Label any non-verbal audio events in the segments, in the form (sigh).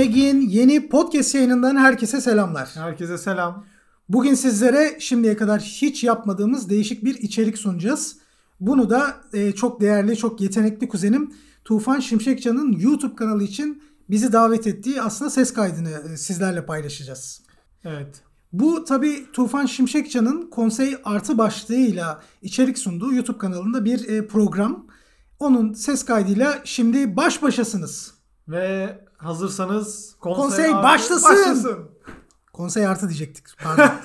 Meg'in yeni podcast yayınından herkese selamlar. Herkese selam. Bugün sizlere şimdiye kadar hiç yapmadığımız değişik bir içerik sunacağız. Bunu da e, çok değerli, çok yetenekli kuzenim Tufan Şimşekcan'ın YouTube kanalı için bizi davet ettiği aslında ses kaydını e, sizlerle paylaşacağız. Evet. Bu tabi Tufan Şimşekcan'ın konsey artı başlığıyla içerik sunduğu YouTube kanalında bir e, program. Onun ses kaydıyla şimdi baş başasınız. Ve hazırsanız konsey, Konsey artı başlasın. başlasın. Konsey artı diyecektik. Pardon. (laughs)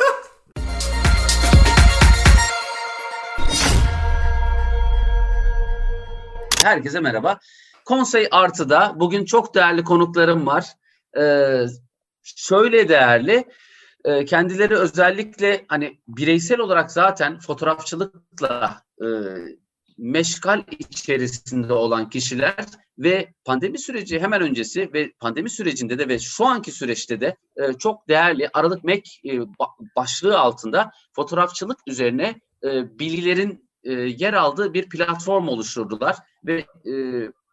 Herkese merhaba. Konsey Artı'da bugün çok değerli konuklarım var. Ee, şöyle değerli, e, kendileri özellikle hani bireysel olarak zaten fotoğrafçılıkla e, meşgal içerisinde olan kişiler ve pandemi süreci hemen öncesi ve pandemi sürecinde de ve şu anki süreçte de e, çok değerli Aralık Mek e, ba- başlığı altında fotoğrafçılık üzerine e, bilgilerin e, yer aldığı bir platform oluşturdular ve e,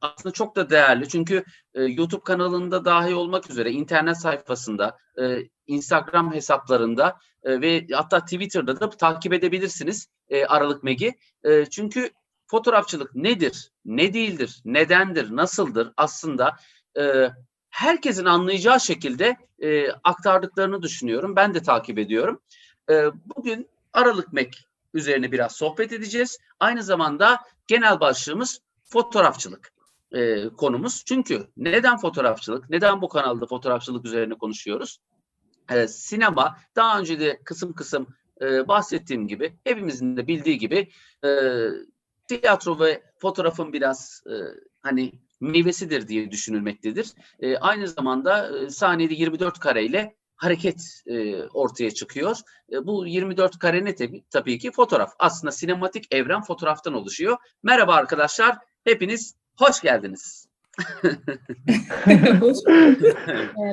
aslında çok da değerli çünkü e, YouTube kanalında dahi olmak üzere internet sayfasında, e, Instagram hesaplarında e, ve hatta Twitter'da da takip edebilirsiniz e, Aralık Meg'i. E, çünkü fotoğrafçılık nedir, ne değildir, nedendir, nasıldır aslında e, herkesin anlayacağı şekilde e, aktardıklarını düşünüyorum. Ben de takip ediyorum. E, bugün Aralık Mek üzerine biraz sohbet edeceğiz. Aynı zamanda genel başlığımız fotoğrafçılık e, konumuz. Çünkü neden fotoğrafçılık? Neden bu kanalda fotoğrafçılık üzerine konuşuyoruz? E, sinema daha önce de kısım kısım e, bahsettiğim gibi hepimizin de bildiği gibi e, tiyatro ve fotoğrafın biraz e, hani meyvesidir diye düşünülmektedir. E, aynı zamanda e, saniyede 24 kareyle hareket e, ortaya çıkıyor. E, bu 24 kare ne tabii, tabii ki fotoğraf. Aslında sinematik evren fotoğraftan oluşuyor. Merhaba arkadaşlar, hepiniz hoş geldiniz. (laughs)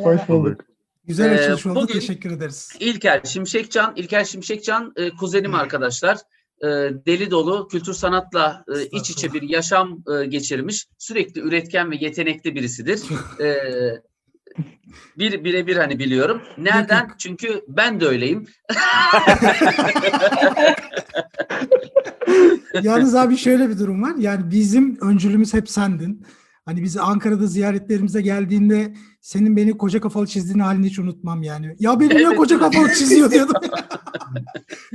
Hoş bulduk. Güzel Ee, açılış oldu. bugün- Teşekkür ederiz. İlker Şimşekcan, İlker Şimşekcan e, kuzenim arkadaşlar. E, deli dolu, kültür sanatla e, iç içe bir yaşam e, geçirmiş. Sürekli üretken ve yetenekli birisidir. E, (laughs) bir birebir hani biliyorum. Nereden? Çünkü ben de öyleyim. (laughs) Yalnız abi şöyle bir durum var. Yani bizim öncülümüz hep sendin. Hani bizi Ankara'da ziyaretlerimize geldiğinde senin beni koca kafalı çizdiğin halini hiç unutmam yani. Ya beni niye Evet. koca kafalı çiziyor diyordum.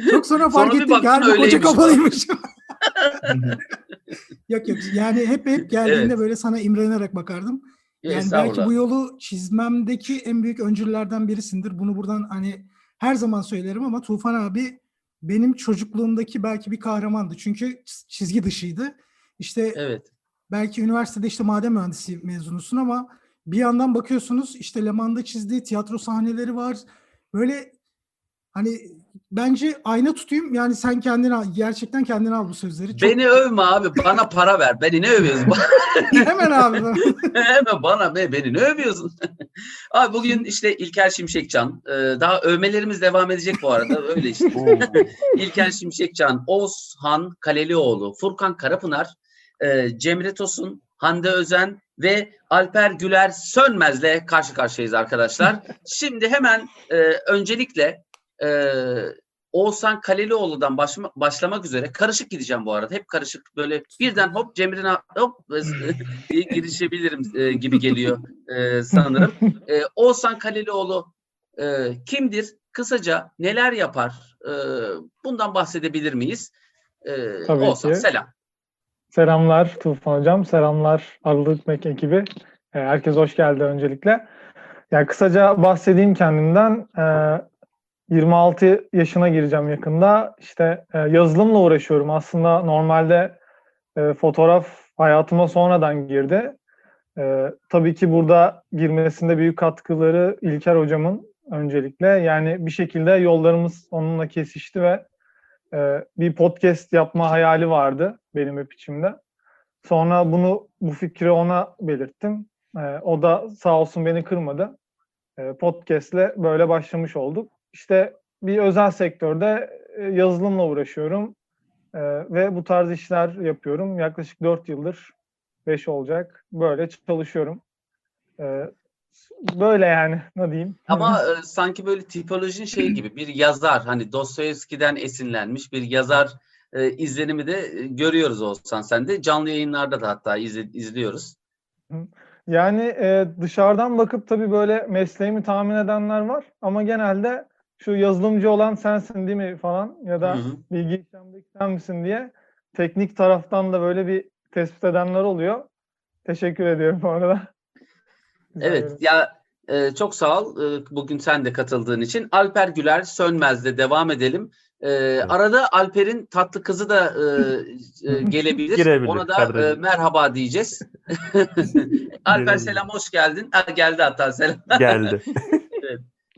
(laughs) Çok sonra fark Sonra ettim harbi koca kafalıymış. (laughs) yok yok yani hep hep geldiğinde Evet. böyle sana imrenerek bakardım. Yani belki bu yolu çizmemdeki en büyük öncüllerden birisindir. Bunu buradan hani her zaman söylerim ama Tufan abi benim çocukluğumdaki belki bir kahramandı. Çünkü çiz- çizgi dışıydı. İşte Evet. Belki üniversitede işte maden mühendisi mezunusun ama bir yandan bakıyorsunuz işte Leman'da çizdiği tiyatro sahneleri var. Böyle hani bence ayna tutayım yani sen kendine al, gerçekten kendine al bu sözleri. Çok, Beni övme abi. Bana para ver. Beni ne övüyorsun? (laughs) hemen abi. (laughs) Hemen bana be, beni ne övüyorsun? (laughs) Abi bugün işte İlker Şimşekcan. e, daha övmelerimiz devam edecek bu arada. Öyle işte. İlker Şimşekcan, Oğuzhan Kalelioğlu, Furkan Karapınar, e, Cemre Tosun, Hande Özen ve Alper Güler Sönmez'le karşı karşıyayız arkadaşlar. (laughs) Şimdi hemen e, öncelikle e, Oğuzhan Kalelioğlu'dan başma- başlamak üzere karışık gideceğim bu arada. Hep karışık böyle birden hop Cemre'ne hop (laughs) diye girişebilirim e, gibi geliyor e, sanırım. E, Oğuzhan Kalelioğlu e, kimdir? Kısaca neler yapar? E, bundan bahsedebilir miyiz? E, Tabii Oğuzhan ki. selam. Selamlar Tufan Hocam, selamlar Aralık Mek ekibi. Ee, Herkes hoş geldi öncelikle. Yani kısaca bahsedeyim kendimden. Ee, 26 yaşına gireceğim yakında. İşte e, yazılımla uğraşıyorum. Aslında normalde e, fotoğraf hayatıma sonradan girdi. E, tabii ki burada girmesinde büyük katkıları İlker Hocam'ın öncelikle. Yani bir şekilde yollarımız onunla kesişti ve e, bir podcast yapma hayali vardı benim hep içimde. Sonra bunu bu fikri ona belirttim. E, o da sağ olsun beni kırmadı. E, podcast'le böyle başlamış olduk. İşte bir özel sektörde e, yazılımla uğraşıyorum E, ve bu tarz işler yapıyorum. Yaklaşık 4 yıldır 5 olacak. Böyle çalışıyorum. E, böyle yani ne diyeyim. Ama e, sanki böyle tipolojin şey gibi bir yazar hani Dostoyevski'den esinlenmiş bir yazar e, izlenimi de e, görüyoruz olsan sen de canlı yayınlarda da hatta izle- izliyoruz. Yani e, dışarıdan bakıp tabii böyle mesleğimi tahmin edenler var ama genelde şu yazılımcı olan sensin değil mi falan ya da bilgi işlemdeki sen misin diye teknik taraftan da böyle bir tespit edenler oluyor. Teşekkür ediyorum bu arada. Evet ya e, çok sağ ol e, bugün sen de katıldığın için. Alper Güler Sönmez'le devam edelim. E, Arada Alper'in tatlı kızı da e, e, (laughs) gelebilir. Girebilir, Ona da kardeşim. e, merhaba diyeceğiz. (laughs) Alper Girebilir. selam hoş geldin. Ha, geldi hatta selam. (laughs) Geldi.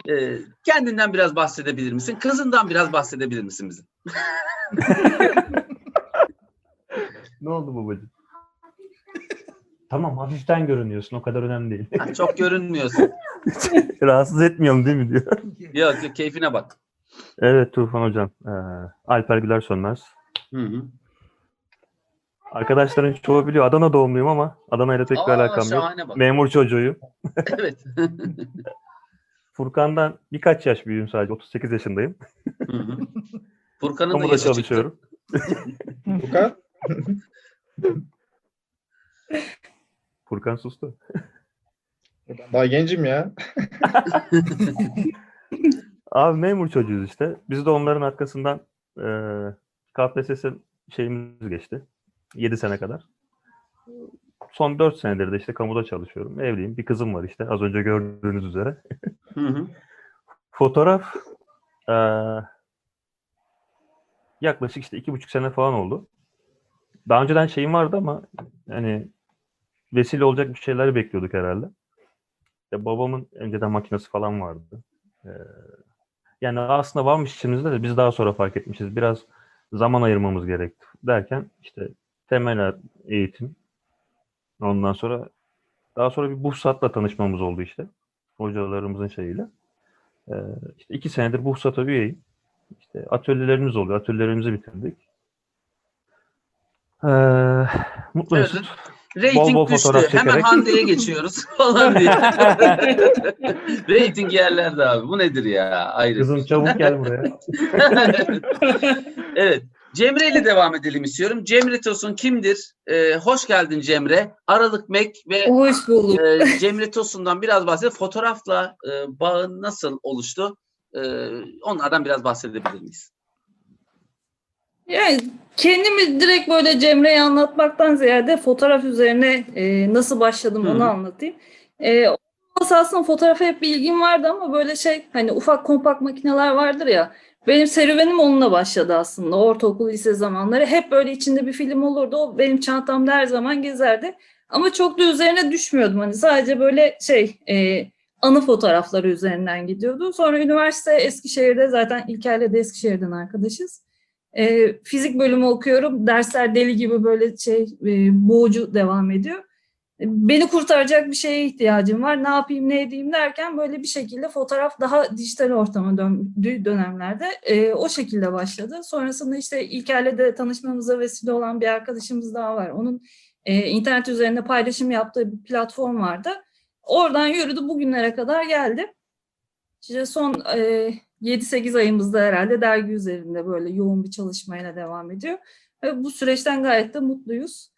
E, kendinden biraz bahsedebilir misin? Kızından biraz bahsedebilir misin bize? ne oldu babacığım? Tamam hafiften görünüyorsun o kadar önemli değil. Ha, çok (laughs) görünmüyorsun. (laughs) Rahatsız etmiyorum değil mi diyor. (laughs) Yok yok keyfine bak. Evet Tufan hocam. Ee, Alper Güler Sönmez. Hı hı. Arkadaşların çoğu biliyor Adana doğumluyum ama Adana ile pek bir Aa, alakam yok. bak. Memur çocuğuyum. evet. Furkan'dan birkaç yaş büyüğüm sadece. 38 yaşındayım. Hı hı. Furkan'ın da Kamuda yaşı çıktı. çalışıyorum. Furkan? Furkan sustu. Ben daha gencim ya. (laughs) Abi memur çocuğuyuz işte. Biz de onların arkasından e, KPSS şeyimiz geçti. 7 sene kadar. Son 4 senedir de işte kamuda çalışıyorum. Evliyim. Bir kızım var işte. Az önce gördüğünüz üzere. Hı hı. (laughs) Fotoğraf e, yaklaşık işte iki buçuk sene falan oldu. Daha önceden şeyim vardı ama hani vesile olacak bir şeyler bekliyorduk herhalde. İşte babamın önceden makinesi falan vardı. E, yani aslında varmış içimizde de biz daha sonra fark etmişiz. Biraz zaman ayırmamız gerekti derken işte temel eğitim ondan sonra daha sonra bir Bursat'la tanışmamız oldu işte. Hocalarımızın şeyiyle. Ee, işte iki senedir Bursat'a üyeyim. İşte atölyelerimiz oluyor. Atölyelerimizi bitirdik. Ee, mutlu Evet. Mesut. Rating bol düştü. fotoğraf Hemen çekerek. Hande'ye geçiyoruz (laughs) falan diye. (laughs) Rating yerlerde abi. Bu nedir ya? Ayrı. Kızım çabuk gel buraya. (laughs) evet. Cemre ile devam edelim istiyorum. Cemre Tosun kimdir? Ee, hoş geldin Cemre. Aralık Mek ve Hoş bulduk. e, Cemre Tosun'dan biraz bahsedelim. Fotoğrafla e, bağın nasıl oluştu? E, onlardan biraz bahsedebilir miyiz? Yani kendimi direkt böyle Cemre'ye anlatmaktan ziyade fotoğraf üzerine e, nasıl başladım Hı. onu anlatayım. E, aslında fotoğrafa hep bir ilgim vardı ama böyle şey hani ufak kompakt makineler vardır ya benim serüvenim onunla başladı aslında ortaokul lise zamanları. Hep böyle içinde bir film olurdu. O benim çantamda her zaman gezerdi. Ama çok da üzerine düşmüyordum. Hani sadece böyle şey e, anı fotoğrafları üzerinden gidiyordu. Sonra üniversite Eskişehir'de zaten İlker'le de Eskişehir'den arkadaşız. E, fizik bölümü okuyorum. Dersler deli gibi böyle şey e, boğucu devam ediyor. E, Beni kurtaracak bir şeye ihtiyacım var. Ne yapayım, ne edeyim derken böyle bir şekilde fotoğraf daha dijital ortama döndüğü dönemlerde e, o şekilde başladı. Sonrasında işte İlker'le de tanışmamıza vesile olan bir arkadaşımız daha var. Onun e, internet üzerinde paylaşım yaptığı bir platform vardı. Oradan yürüdü bugünlere kadar geldi. İşte son e, 7-8 ayımızda herhalde dergi üzerinde böyle yoğun bir çalışmayla devam ediyor. Ve bu süreçten gayet de mutluyuz.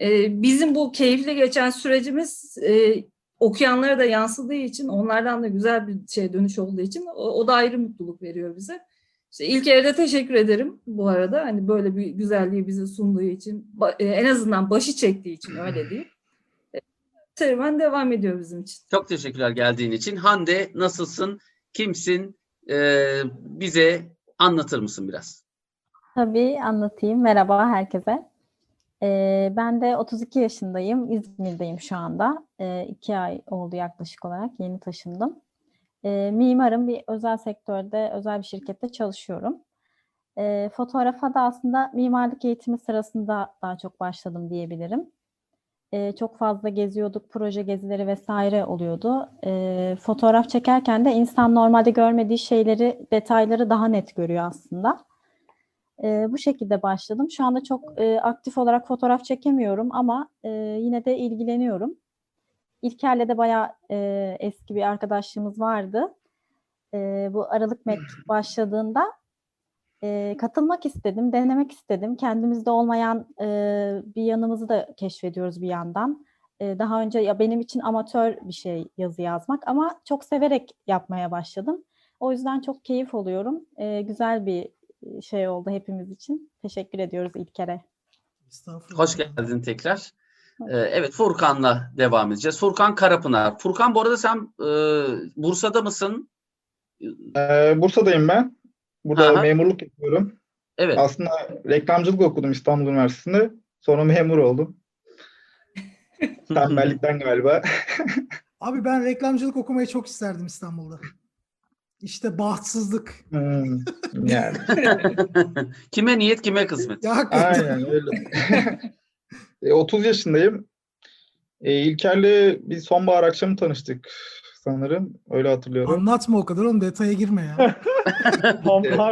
E, bizim bu keyifli geçen sürecimiz e, okuyanlara da yansıdığı için, onlardan da güzel bir şey dönüş olduğu için o, o da ayrı mutluluk veriyor bize. İşte ilk de teşekkür ederim bu arada. Hani böyle bir güzelliği bize sunduğu için, e, en azından başı çektiği için öyle (laughs) değil. E, Serüven devam ediyor bizim için. Çok teşekkürler geldiğin için. Hande nasılsın? Kimsin? E, bize anlatır mısın biraz? Tabii anlatayım. Merhaba herkese. Ee, ben de 32 yaşındayım. İzmir'deyim şu anda. Ee, iki ay oldu yaklaşık olarak. Yeni taşındım. Ee, mimarım. Bir özel sektörde, özel bir şirkette çalışıyorum. Ee, fotoğrafa da aslında mimarlık eğitimi sırasında daha çok başladım diyebilirim. Ee, çok fazla geziyorduk. Proje gezileri vesaire oluyordu. Ee, fotoğraf çekerken de insan normalde görmediği şeyleri, detayları daha net görüyor aslında. Ee, bu şekilde başladım. Şu anda çok e, aktif olarak fotoğraf çekemiyorum ama e, yine de ilgileniyorum. İlker'le de bayağı e, eski bir arkadaşlığımız vardı. E, bu Aralık Mek başladığında e, katılmak istedim, denemek istedim. Kendimizde olmayan e, bir yanımızı da keşfediyoruz bir yandan. E, daha önce ya benim için amatör bir şey yazı yazmak ama çok severek yapmaya başladım. O yüzden çok keyif alıyorum. E, güzel bir şey oldu hepimiz için. Teşekkür ediyoruz İlker'e. Estağfurullah. Hoş geldin tekrar. Ee, evet Furkan'la devam edeceğiz. Furkan Karapınar. Furkan bu arada sen e, Bursa'da mısın? Ee, Bursa'dayım ben. Burada Aha. memurluk yapıyorum. Evet. Aslında reklamcılık okudum İstanbul Üniversitesi'nde. Sonra memur oldum. (laughs) Tembellikten galiba. (laughs) Abi ben reklamcılık okumayı çok isterdim İstanbul'da. İşte bahtsızlık. Hmm, (laughs) yani. kime niyet kime kısmet. Ya hakikaten. Aynen öyle. E, 30 yaşındayım. E, İlker'le bir sonbahar akşamı tanıştık sanırım. Öyle hatırlıyorum. Anlatma o kadar oğlum detaya girme ya. (laughs)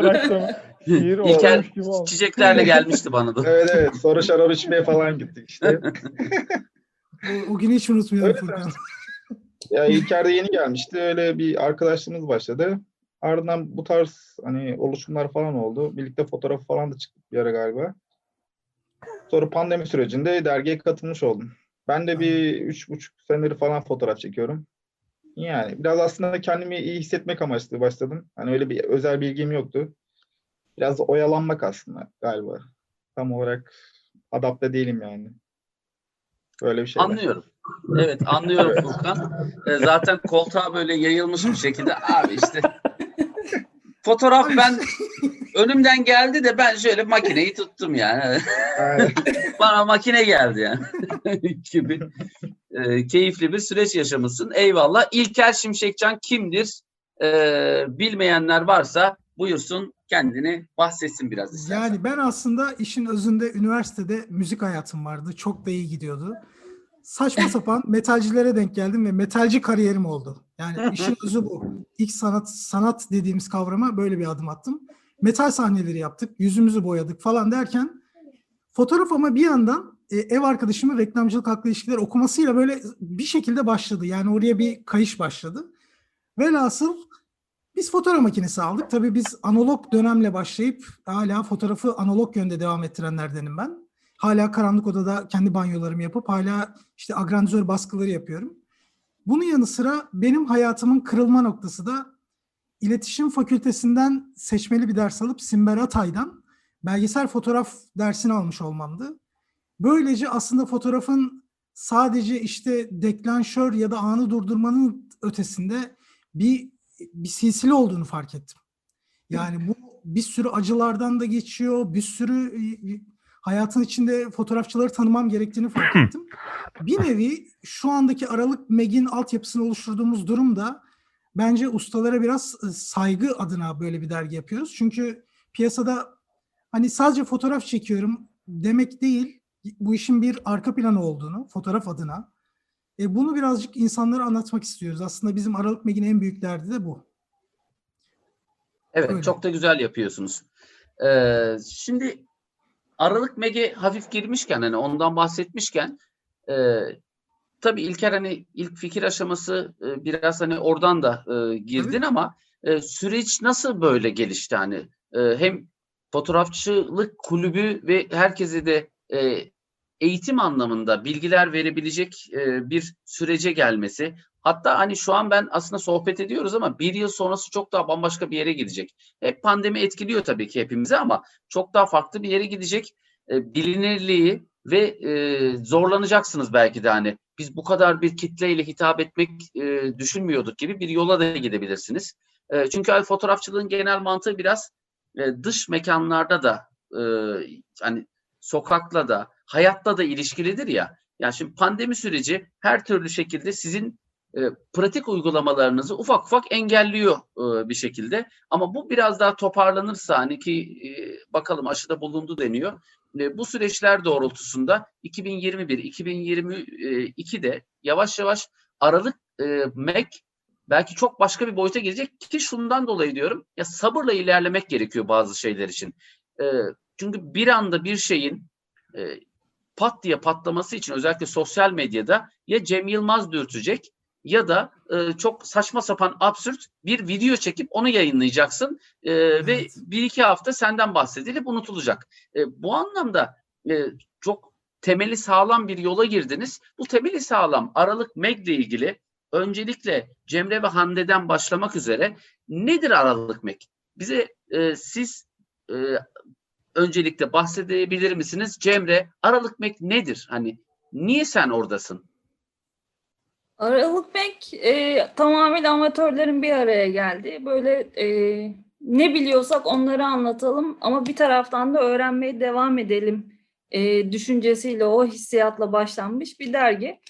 Akşamı. Şiir İlker çiçeklerle gelmişti bana da. Evet evet. Sonra şarap içmeye falan gittik işte. O, o günü hiç unutmuyorum Furkan. Ya İlker de yeni gelmişti. Öyle bir arkadaşlığımız başladı. Ardından bu tarz hani oluşumlar falan oldu. Birlikte fotoğraf falan da çıktık bir ara galiba. Sonra pandemi sürecinde dergiye katılmış oldum. Ben de bir üç buçuk senedir falan fotoğraf çekiyorum. Yani biraz aslında kendimi iyi hissetmek amaçlı başladım. Hani öyle bir özel bilgim yoktu. Biraz oyalanmak aslında galiba. Tam olarak adapte değilim yani. Böyle bir şey. Anlıyorum. Evet anlıyorum Furkan. Ee, zaten koltuğa böyle yayılmış bir şekilde abi işte fotoğraf ben önümden geldi de ben şöyle makineyi tuttum yani. (laughs) Bana makine geldi yani (laughs) gibi. Ee, keyifli bir süreç yaşamışsın. Eyvallah. İlker Şimşekcan kimdir? Ee, bilmeyenler varsa buyursun kendini bahsetsin biraz istersen. Yani ben aslında işin özünde üniversitede müzik hayatım vardı. Çok da iyi gidiyordu. Saçma sapan (laughs) metalcilere denk geldim ve metalci kariyerim oldu. Yani işin özü bu. İlk sanat sanat dediğimiz kavrama böyle bir adım attım. Metal sahneleri yaptık, yüzümüzü boyadık falan derken fotoğraf ama bir yandan e, ev arkadaşımın reklamcılık haklı ilişkiler okumasıyla böyle bir şekilde başladı. Yani oraya bir kayış başladı. Velhasıl biz fotoğraf makinesi aldık. Tabii biz analog dönemle başlayıp hala fotoğrafı analog yönde devam ettirenlerdenim ben. Hala karanlık odada kendi banyolarımı yapıp hala işte agrandizör baskıları yapıyorum. Bunun yanı sıra benim hayatımın kırılma noktası da iletişim fakültesinden seçmeli bir ders alıp Simber Atay'dan belgesel fotoğraf dersini almış olmamdı. Böylece aslında fotoğrafın sadece işte deklanşör ya da anı durdurmanın ötesinde bir bir silsile olduğunu fark ettim. Yani bu bir sürü acılardan da geçiyor, bir sürü e, hayatın içinde fotoğrafçıları tanımam gerektiğini fark (clears throat) ettim. Bir nevi şu andaki Aralık Meg'in altyapısını oluşturduğumuz durumda bence ustalara biraz e, saygı adına böyle bir dergi yapıyoruz. Çünkü piyasada hani sadece fotoğraf çekiyorum demek değil, bu işin bir arka planı olduğunu fotoğraf adına e, bunu birazcık insanlara anlatmak istiyoruz. Aslında bizim Aralık Meg'in en büyük derdi de bu. Evet Öyle. çok da güzel yapıyorsunuz. Ee, şimdi Aralık Meg'e hafif girmişken hani ondan bahsetmişken e, tabii İlker hani ilk fikir aşaması e, biraz hani oradan da e, girdin Tabii. ama e, süreç nasıl böyle gelişti hani E, hem fotoğrafçılık kulübü ve herkese de e, eğitim anlamında bilgiler verebilecek e, bir sürece gelmesi. Hatta hani şu an ben aslında sohbet ediyoruz ama bir yıl sonrası çok daha bambaşka bir yere gidecek. Hep pandemi etkiliyor tabii ki hepimizi ama çok daha farklı bir yere gidecek. E, bilinirliği ve e, zorlanacaksınız belki de hani biz bu kadar bir kitleyle hitap etmek düşünmüyorduk gibi bir yola da gidebilirsiniz. Çünkü hani fotoğrafçılığın genel mantığı biraz dış mekanlarda da hani sokakla da hayatta da ilişkilidir ya. Yani şimdi pandemi süreci her türlü şekilde sizin e, pratik uygulamalarınızı ufak ufak engelliyor e, bir şekilde. Ama bu biraz daha toparlanırsa hani ki e, bakalım aşıda bulundu deniyor. E, bu süreçler doğrultusunda 2021-2022'de yavaş yavaş Aralık e, MEC belki çok başka bir boyuta gelecek ki şundan dolayı diyorum ya sabırla ilerlemek gerekiyor bazı şeyler için. E, çünkü bir anda bir şeyin e, pat diye patlaması için özellikle sosyal medyada ya Cem Yılmaz dürtecek ya da e, çok saçma sapan absürt bir video çekip onu yayınlayacaksın E, ve Evet. bir iki hafta senden bahsedilip unutulacak. E, bu anlamda e, çok temeli sağlam bir yola girdiniz. Bu temeli sağlam Aralık Meg ile ilgili öncelikle Cemre ve Hande'den başlamak üzere nedir Aralık Meg? Bize e, siz e, öncelikle bahsedebilir misiniz? Cemre Aralık Meg nedir? Hani niye sen oradasın? Aralık Bank e, tamamen amatörlerin bir araya geldiği böyle e, ne biliyorsak onları anlatalım ama bir taraftan da öğrenmeye devam edelim e, düşüncesiyle o hissiyatla başlanmış bir dergi.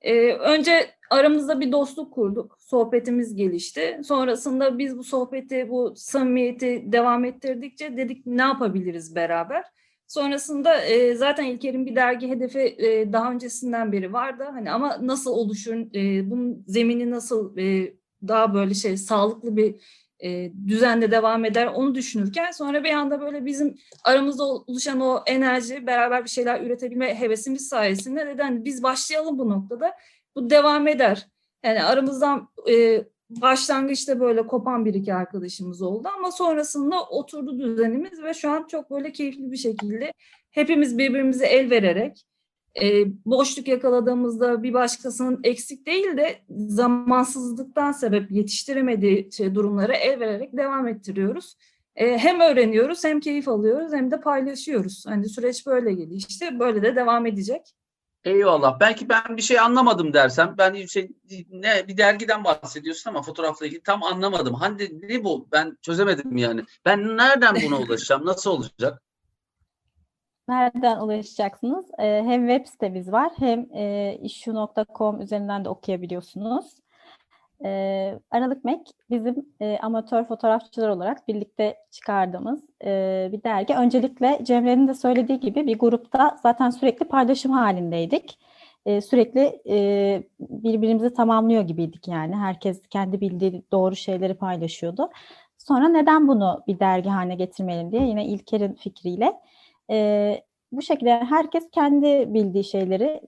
E, önce aramızda bir dostluk kurduk, sohbetimiz gelişti. Sonrasında biz bu sohbeti, bu samimiyeti devam ettirdikçe dedik ne yapabiliriz beraber. Sonrasında e, zaten İlker'in bir dergi hedefi e, daha öncesinden beri vardı. Hani ama nasıl oluşur, e, bunun zemini nasıl e, daha böyle şey sağlıklı bir e, düzende devam eder onu düşünürken sonra bir anda böyle bizim aramızda oluşan o enerji, beraber bir şeyler üretebilme hevesimiz sayesinde neden biz başlayalım bu noktada. Bu devam eder. Yani aramızdan e, başlangıçta böyle kopan bir iki arkadaşımız oldu ama sonrasında oturdu düzenimiz ve şu an çok böyle keyifli bir şekilde hepimiz birbirimize el vererek e, boşluk yakaladığımızda bir başkasının eksik değil de zamansızlıktan sebep yetiştiremediği şey, durumlara el vererek devam ettiriyoruz. E, hem öğreniyoruz hem keyif alıyoruz hem de paylaşıyoruz. Hani süreç böyle gelişti. Böyle de devam edecek. Eyvallah. Belki ben bir şey anlamadım dersem, ben şey ne bir dergiden bahsediyorsun ama fotoğrafla ilgili tam anlamadım. Hande ne bu? Ben çözemedim yani. Ben nereden buna (laughs) ulaşacağım? Nasıl olacak? Nereden ulaşacaksınız? Ee, hem web sitemiz var hem e, ishu.com üzerinden de okuyabiliyorsunuz. Ee, Aralık Mek bizim e, amatör fotoğrafçılar olarak birlikte çıkardığımız e, bir dergi. Öncelikle Cemre'nin de söylediği gibi bir grupta zaten sürekli paylaşım halindeydik. E, sürekli e, birbirimizi tamamlıyor gibiydik yani. Herkes kendi bildiği doğru şeyleri paylaşıyordu. Sonra neden bunu bir dergi haline getirmeyelim diye yine İlker'in fikriyle e, bu şekilde herkes kendi bildiği şeyleri,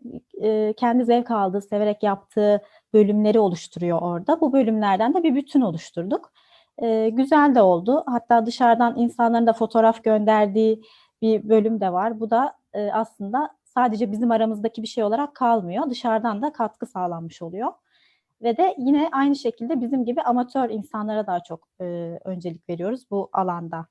e, kendi zevk aldığı, severek yaptığı bölümleri oluşturuyor orada. Bu bölümlerden de bir bütün oluşturduk. E, güzel de oldu. Hatta dışarıdan insanların da fotoğraf gönderdiği bir bölüm de var. Bu da e, aslında sadece bizim aramızdaki bir şey olarak kalmıyor. Dışarıdan da katkı sağlanmış oluyor. Ve de yine aynı şekilde bizim gibi amatör insanlara daha çok e, öncelik veriyoruz bu alanda.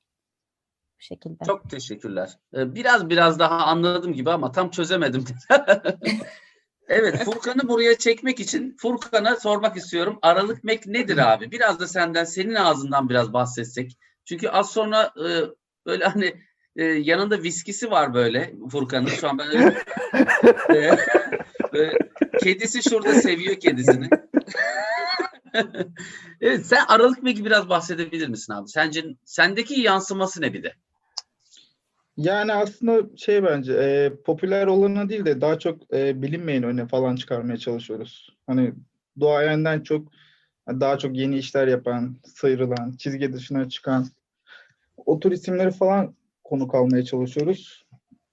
Bu şekilde. Çok teşekkürler. Ee, Biraz biraz daha anladım gibi ama tam çözemedim. (laughs) Evet, Furkan'ı buraya çekmek için Furkan'a sormak istiyorum. Aralık Mek nedir abi? Biraz da senden, senin ağzından biraz bahsetsek. Çünkü az sonra e, böyle hani e, yanında viskisi var böyle Furkan'ın. Şu an ben öyle, (laughs) e, böyle kedisi şurada seviyor kedisini. (laughs) evet, sen Aralık Mek'i biraz bahsedebilir misin abi? Sence sendeki yansıması ne bir de? Yani aslında şey bence e, popüler olanı değil de daha çok e, bilinmeyen öne falan çıkarmaya çalışıyoruz. Hani doğayenden çok daha çok yeni işler yapan, sıyrılan, çizgi dışına çıkan o tür isimleri falan konuk almaya çalışıyoruz.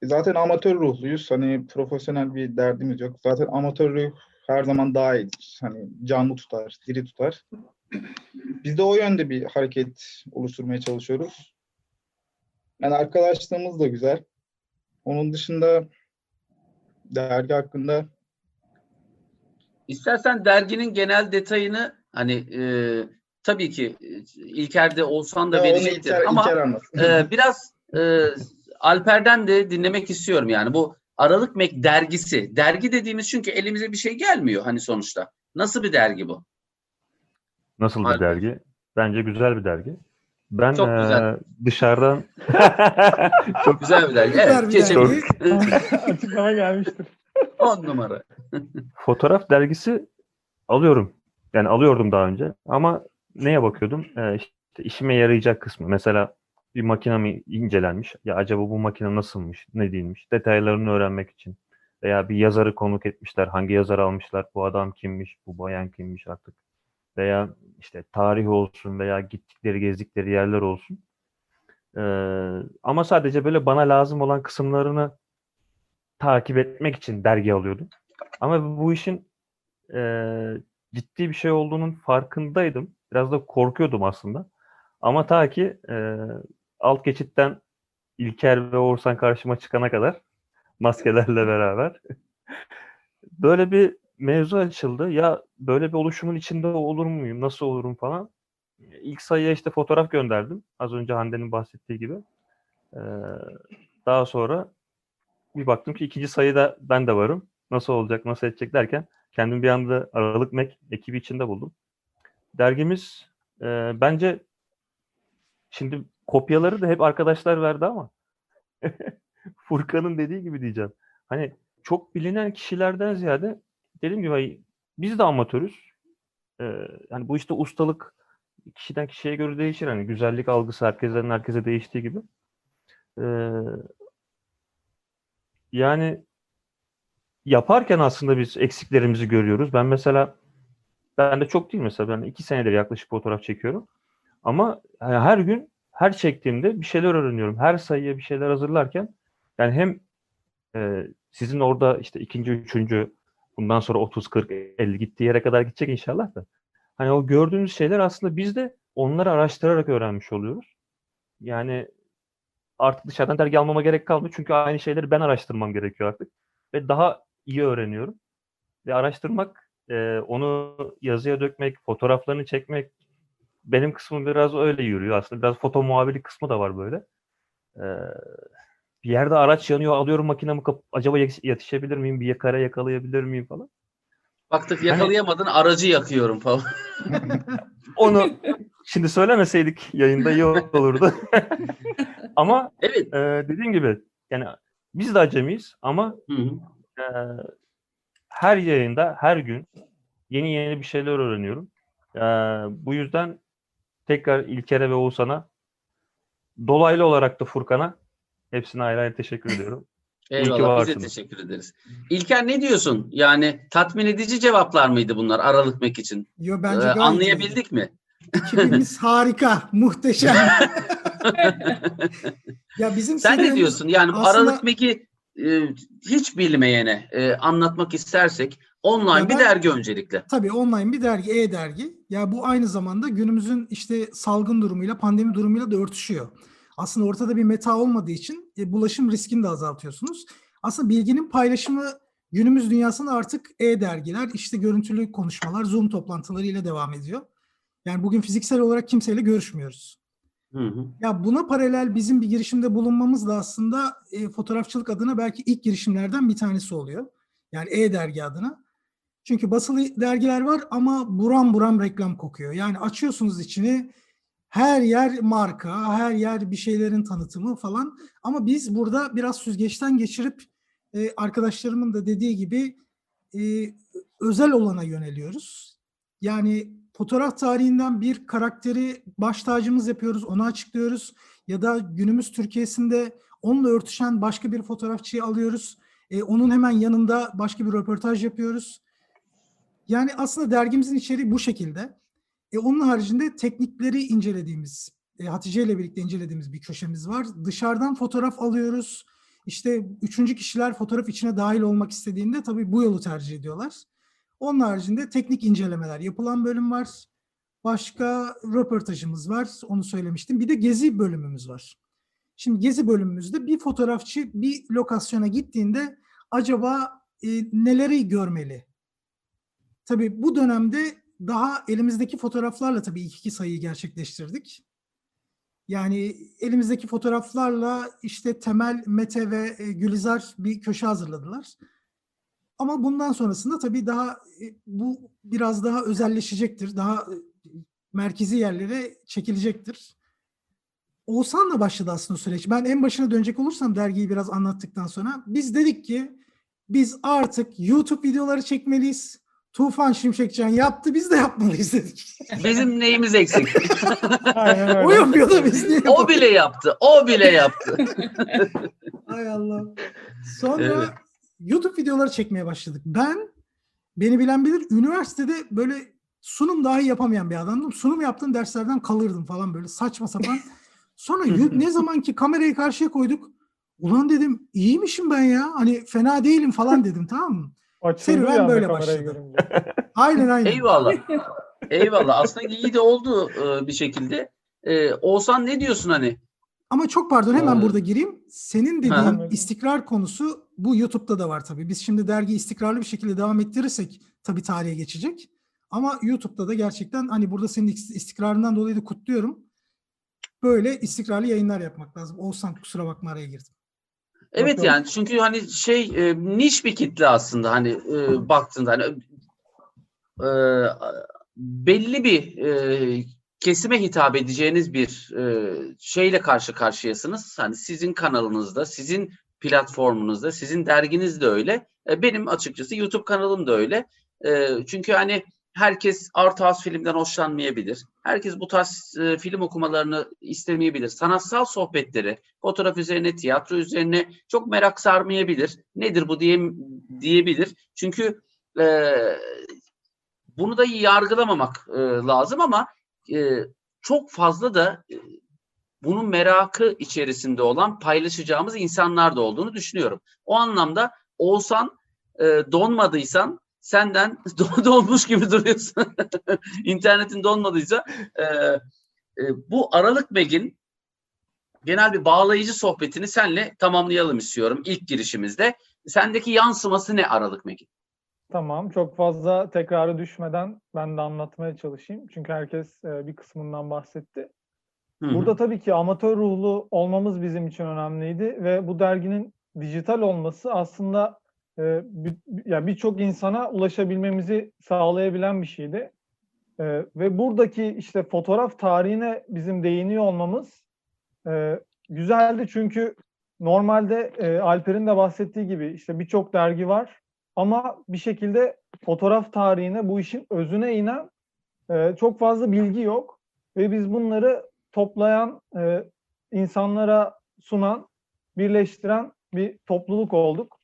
Zaten amatör ruhluyuz. Hani profesyonel bir derdimiz yok. Zaten amatör ruh her zaman daha iyidir. Hani canlı tutar, diri tutar. Biz de o yönde bir hareket oluşturmaya çalışıyoruz. Yani arkadaşlığımız da güzel. Onun dışında dergi hakkında İstersen derginin genel detayını hani e, tabii ki e, İlker'de olsan da Ya verecektir İlker- ama İlker e, biraz e, Alper'den de dinlemek istiyorum yani bu Aralık Mek dergisi. Dergi dediğimiz çünkü elimize bir şey gelmiyor hani sonuçta. Nasıl bir dergi bu? Nasıl bir Harika. dergi? Bence güzel bir dergi. Ben Çok güzel. eee, dışarıdan (laughs) çok Güzel bir dergi. Evet, bir geçelim. (laughs) dergi. Açıklama gelmiştir. On numara. fotoğraf dergisi alıyorum. Yani alıyordum daha önce ama neye bakıyordum? Ee, işte işime yarayacak kısmı. Mesela bir makine mi incelenmiş? Ya acaba bu makine nasılmış? Ne değilmiş? Detaylarını öğrenmek için. Veya bir yazarı konuk etmişler. Hangi yazar almışlar? Bu adam kimmiş? Bu bayan kimmiş artık? Veya işte tarih olsun veya gittikleri, gezdikleri yerler olsun. Ee, ama sadece böyle bana lazım olan kısımlarını takip etmek için dergi alıyordum. Ama bu işin eee, ciddi bir şey olduğunun farkındaydım. Biraz da korkuyordum aslında. Ama ta ki eee, alt geçitten İlker ve Oğuzhan karşıma çıkana kadar maskelerle beraber (laughs) böyle bir mevzu açıldı. Ya böyle bir oluşumun içinde olur muyum? Nasıl olurum falan. İlk sayıya işte fotoğraf gönderdim. Az önce Hande'nin bahsettiği gibi. Ee, daha sonra bir baktım ki ikinci sayıda ben de varım. Nasıl olacak, nasıl edecek derken kendimi bir anda Aralık Mek ekibi içinde buldum. Dergimiz e, bence şimdi kopyaları da hep arkadaşlar verdi ama (laughs) Furkan'ın dediği gibi diyeceğim. Hani çok bilinen kişilerden ziyade dediğim gibi biz de amatörüz. Ee, hani bu işte ustalık kişiden kişiye göre değişir. Hani güzellik algısı herkesten herkese değiştiği gibi. Ee, yani yaparken aslında biz eksiklerimizi görüyoruz. Ben mesela ben de çok değil mesela ben iki senedir yaklaşık fotoğraf çekiyorum. Ama her gün her çektiğimde bir şeyler öğreniyorum. Her sayıya bir şeyler hazırlarken yani hem e, sizin orada işte ikinci, üçüncü bundan sonra 30, 40, 50 gittiği yere kadar gidecek inşallah da. Hani o gördüğümüz şeyler aslında biz de onları araştırarak öğrenmiş oluyoruz. Yani artık dışarıdan dergi almama gerek kalmıyor. Çünkü aynı şeyleri ben araştırmam gerekiyor artık. Ve daha iyi öğreniyorum. Ve araştırmak, e, onu yazıya dökmek, fotoğraflarını çekmek benim kısmım biraz öyle yürüyor aslında. Biraz foto muhabirlik kısmı da var böyle. Ee, bir yerde araç yanıyor, alıyorum makinemi kap- acaba yetiş- yetişebilir miyim? Bir yakara yakalayabilir miyim falan. Baktık yakalayamadın aracı yakıyorum falan. (laughs) Onu şimdi söylemeseydik yayında iyi olurdu. (laughs) ama Evet. e, dediğim gibi yani biz de acemiyiz ama Hı hı. e, her yayında her gün yeni yeni bir şeyler öğreniyorum. E, bu yüzden tekrar İlker'e ve Oğuzhan'a dolaylı olarak da Furkan'a hepsine ayrı ayrı teşekkür ediyorum. İyi ki Eyvallah biz de teşekkür ederiz. İlker ne diyorsun? Yani tatmin edici cevaplar mıydı bunlar Aralık Mek için? Yo Ee, bence iyi. anlayabildik mi? (laughs) Ekibimiz harika, muhteşem. (laughs) ya bizim Sen ne diyorsun? Yani aslında- Aralık Mek'i e, hiç bilmeyene e, anlatmak istersek online Ya bir ben- dergi öncelikle. Tabii online bir dergi, e-dergi. Ya bu aynı zamanda günümüzün işte salgın durumuyla, pandemi durumuyla da örtüşüyor. Aslında ortada bir meta olmadığı için e, bulaşım riskini de azaltıyorsunuz. Aslında bilginin paylaşımı günümüz dünyasında artık e-dergiler, işte görüntülü konuşmalar, Zoom toplantılarıyla devam ediyor. Yani bugün fiziksel olarak kimseyle görüşmüyoruz. Hı hı. Ya buna paralel bizim bir girişimde bulunmamız da aslında e, fotoğrafçılık adına belki ilk girişimlerden bir tanesi oluyor. Yani e-dergi adına. Çünkü basılı dergiler var ama buram buram reklam kokuyor. Yani açıyorsunuz içini her yer marka, her yer bir şeylerin tanıtımı falan. Ama biz burada biraz süzgeçten geçirip e, arkadaşlarımın da dediği gibi e, özel olana yöneliyoruz. Yani fotoğraf tarihinden bir karakteri baş tacımız yapıyoruz, onu açıklıyoruz. Ya da günümüz Türkiye'sinde onunla örtüşen başka bir fotoğrafçıyı alıyoruz. E, onun hemen yanında başka bir röportaj yapıyoruz. Yani aslında dergimizin içeriği bu şekilde. E, onun haricinde teknikleri incelediğimiz, e, Hatice ile birlikte incelediğimiz bir köşemiz var. Dışarıdan fotoğraf alıyoruz. İşte üçüncü kişiler fotoğraf içine dahil olmak istediğinde tabii bu yolu tercih ediyorlar. Onun haricinde teknik incelemeler yapılan bölüm var. Başka röportajımız var, onu söylemiştim. Bir de gezi bölümümüz var. Şimdi gezi bölümümüzde bir fotoğrafçı bir lokasyona gittiğinde acaba e, neleri görmeli? Tabii bu dönemde daha elimizdeki fotoğraflarla tabii ilk iki sayıyı gerçekleştirdik. Yani elimizdeki fotoğraflarla işte Temel, Mete ve e, Gülizar bir köşe hazırladılar. Ama bundan sonrasında tabii daha e, bu biraz daha özelleşecektir. Daha e, merkezi yerlere çekilecektir. Oğuzhan'la başladı aslında süreç. Ben en başına dönecek olursam dergiyi biraz anlattıktan sonra biz dedik ki biz artık YouTube videoları çekmeliyiz. Tufan Şimşekcan yaptı biz de yapmalıyız dedik. (laughs) Bizim neyimiz eksik? Aynen öyle. o yapıyor da biz niye o bile yaptı. O bile yaptı. (laughs) Hay Allah. Sonra Evet. YouTube videoları çekmeye başladık. Ben beni bilen bilir üniversitede böyle sunum dahi yapamayan bir adamdım. Sunum yaptığım derslerden kalırdım falan böyle saçma sapan. (laughs) Sonra ne zaman ki kamerayı karşıya koyduk Ulan dedim iyiymişim ben ya. Hani fena değilim falan dedim tamam mı? Açıldı Serüven anda böyle kamerayı başladı. (laughs) Aynen aynen. Eyvallah. Eyvallah. Aslında iyi de oldu e, bir şekilde. E, Oğuzhan ne diyorsun hani? Ama çok pardon hemen Ee, burada gireyim. Senin dediğin Ha. istikrar konusu bu YouTube'da da var tabii. Biz şimdi dergiyi istikrarlı bir şekilde devam ettirirsek tabii tarihe geçecek. Ama YouTube'da da gerçekten hani burada senin is- istikrarından dolayı da kutluyorum. Böyle istikrarlı yayınlar yapmak lazım. Oğuzhan kusura bakma araya girdim. Evet Bakalım. yani çünkü hani şey e, niş bir kitle aslında hani e, baktığında hani e, belli bir e, kesime hitap edeceğiniz bir e, şeyle karşı karşıyasınız. Hani sizin kanalınızda, sizin platformunuzda, sizin derginiz de öyle. E, benim açıkçası YouTube kanalım da öyle. E, çünkü hani herkes art house filmden hoşlanmayabilir. Herkes bu tarz e, film okumalarını istemeyebilir. Sanatsal sohbetleri, fotoğraf üzerine, tiyatro üzerine çok merak sarmayabilir. Nedir bu diye diyebilir. Çünkü e, bunu da yargılamamak e, lazım ama e, çok fazla da e, bunun merakı içerisinde olan paylaşacağımız insanlar da olduğunu düşünüyorum. O anlamda Oğuzhan e, donmadıysan senden (laughs) donmuş gibi duruyorsun. (laughs) İnternetin donmadıysa e, e, bu Aralık Meg'in genel bir bağlayıcı sohbetini senle tamamlayalım istiyorum ilk girişimizde. Sendeki yansıması ne Aralık Meg'in? Tamam, çok fazla tekrarı düşmeden ben de anlatmaya çalışayım. Çünkü herkes e, bir kısmından bahsetti. Hı hı. Burada tabii ki amatör ruhlu olmamız bizim için önemliydi ve bu derginin dijital olması aslında e, bir- ya birçok insana ulaşabilmemizi sağlayabilen bir şeydi. E, ve buradaki işte fotoğraf tarihine bizim değiniyor olmamız e, güzeldi çünkü normalde e, Alper'in de bahsettiği gibi işte birçok dergi var ama bir şekilde fotoğraf tarihine bu işin özüne inen e, çok fazla bilgi yok ve biz bunları toplayan, e, insanlara sunan, birleştiren bir topluluk olduk.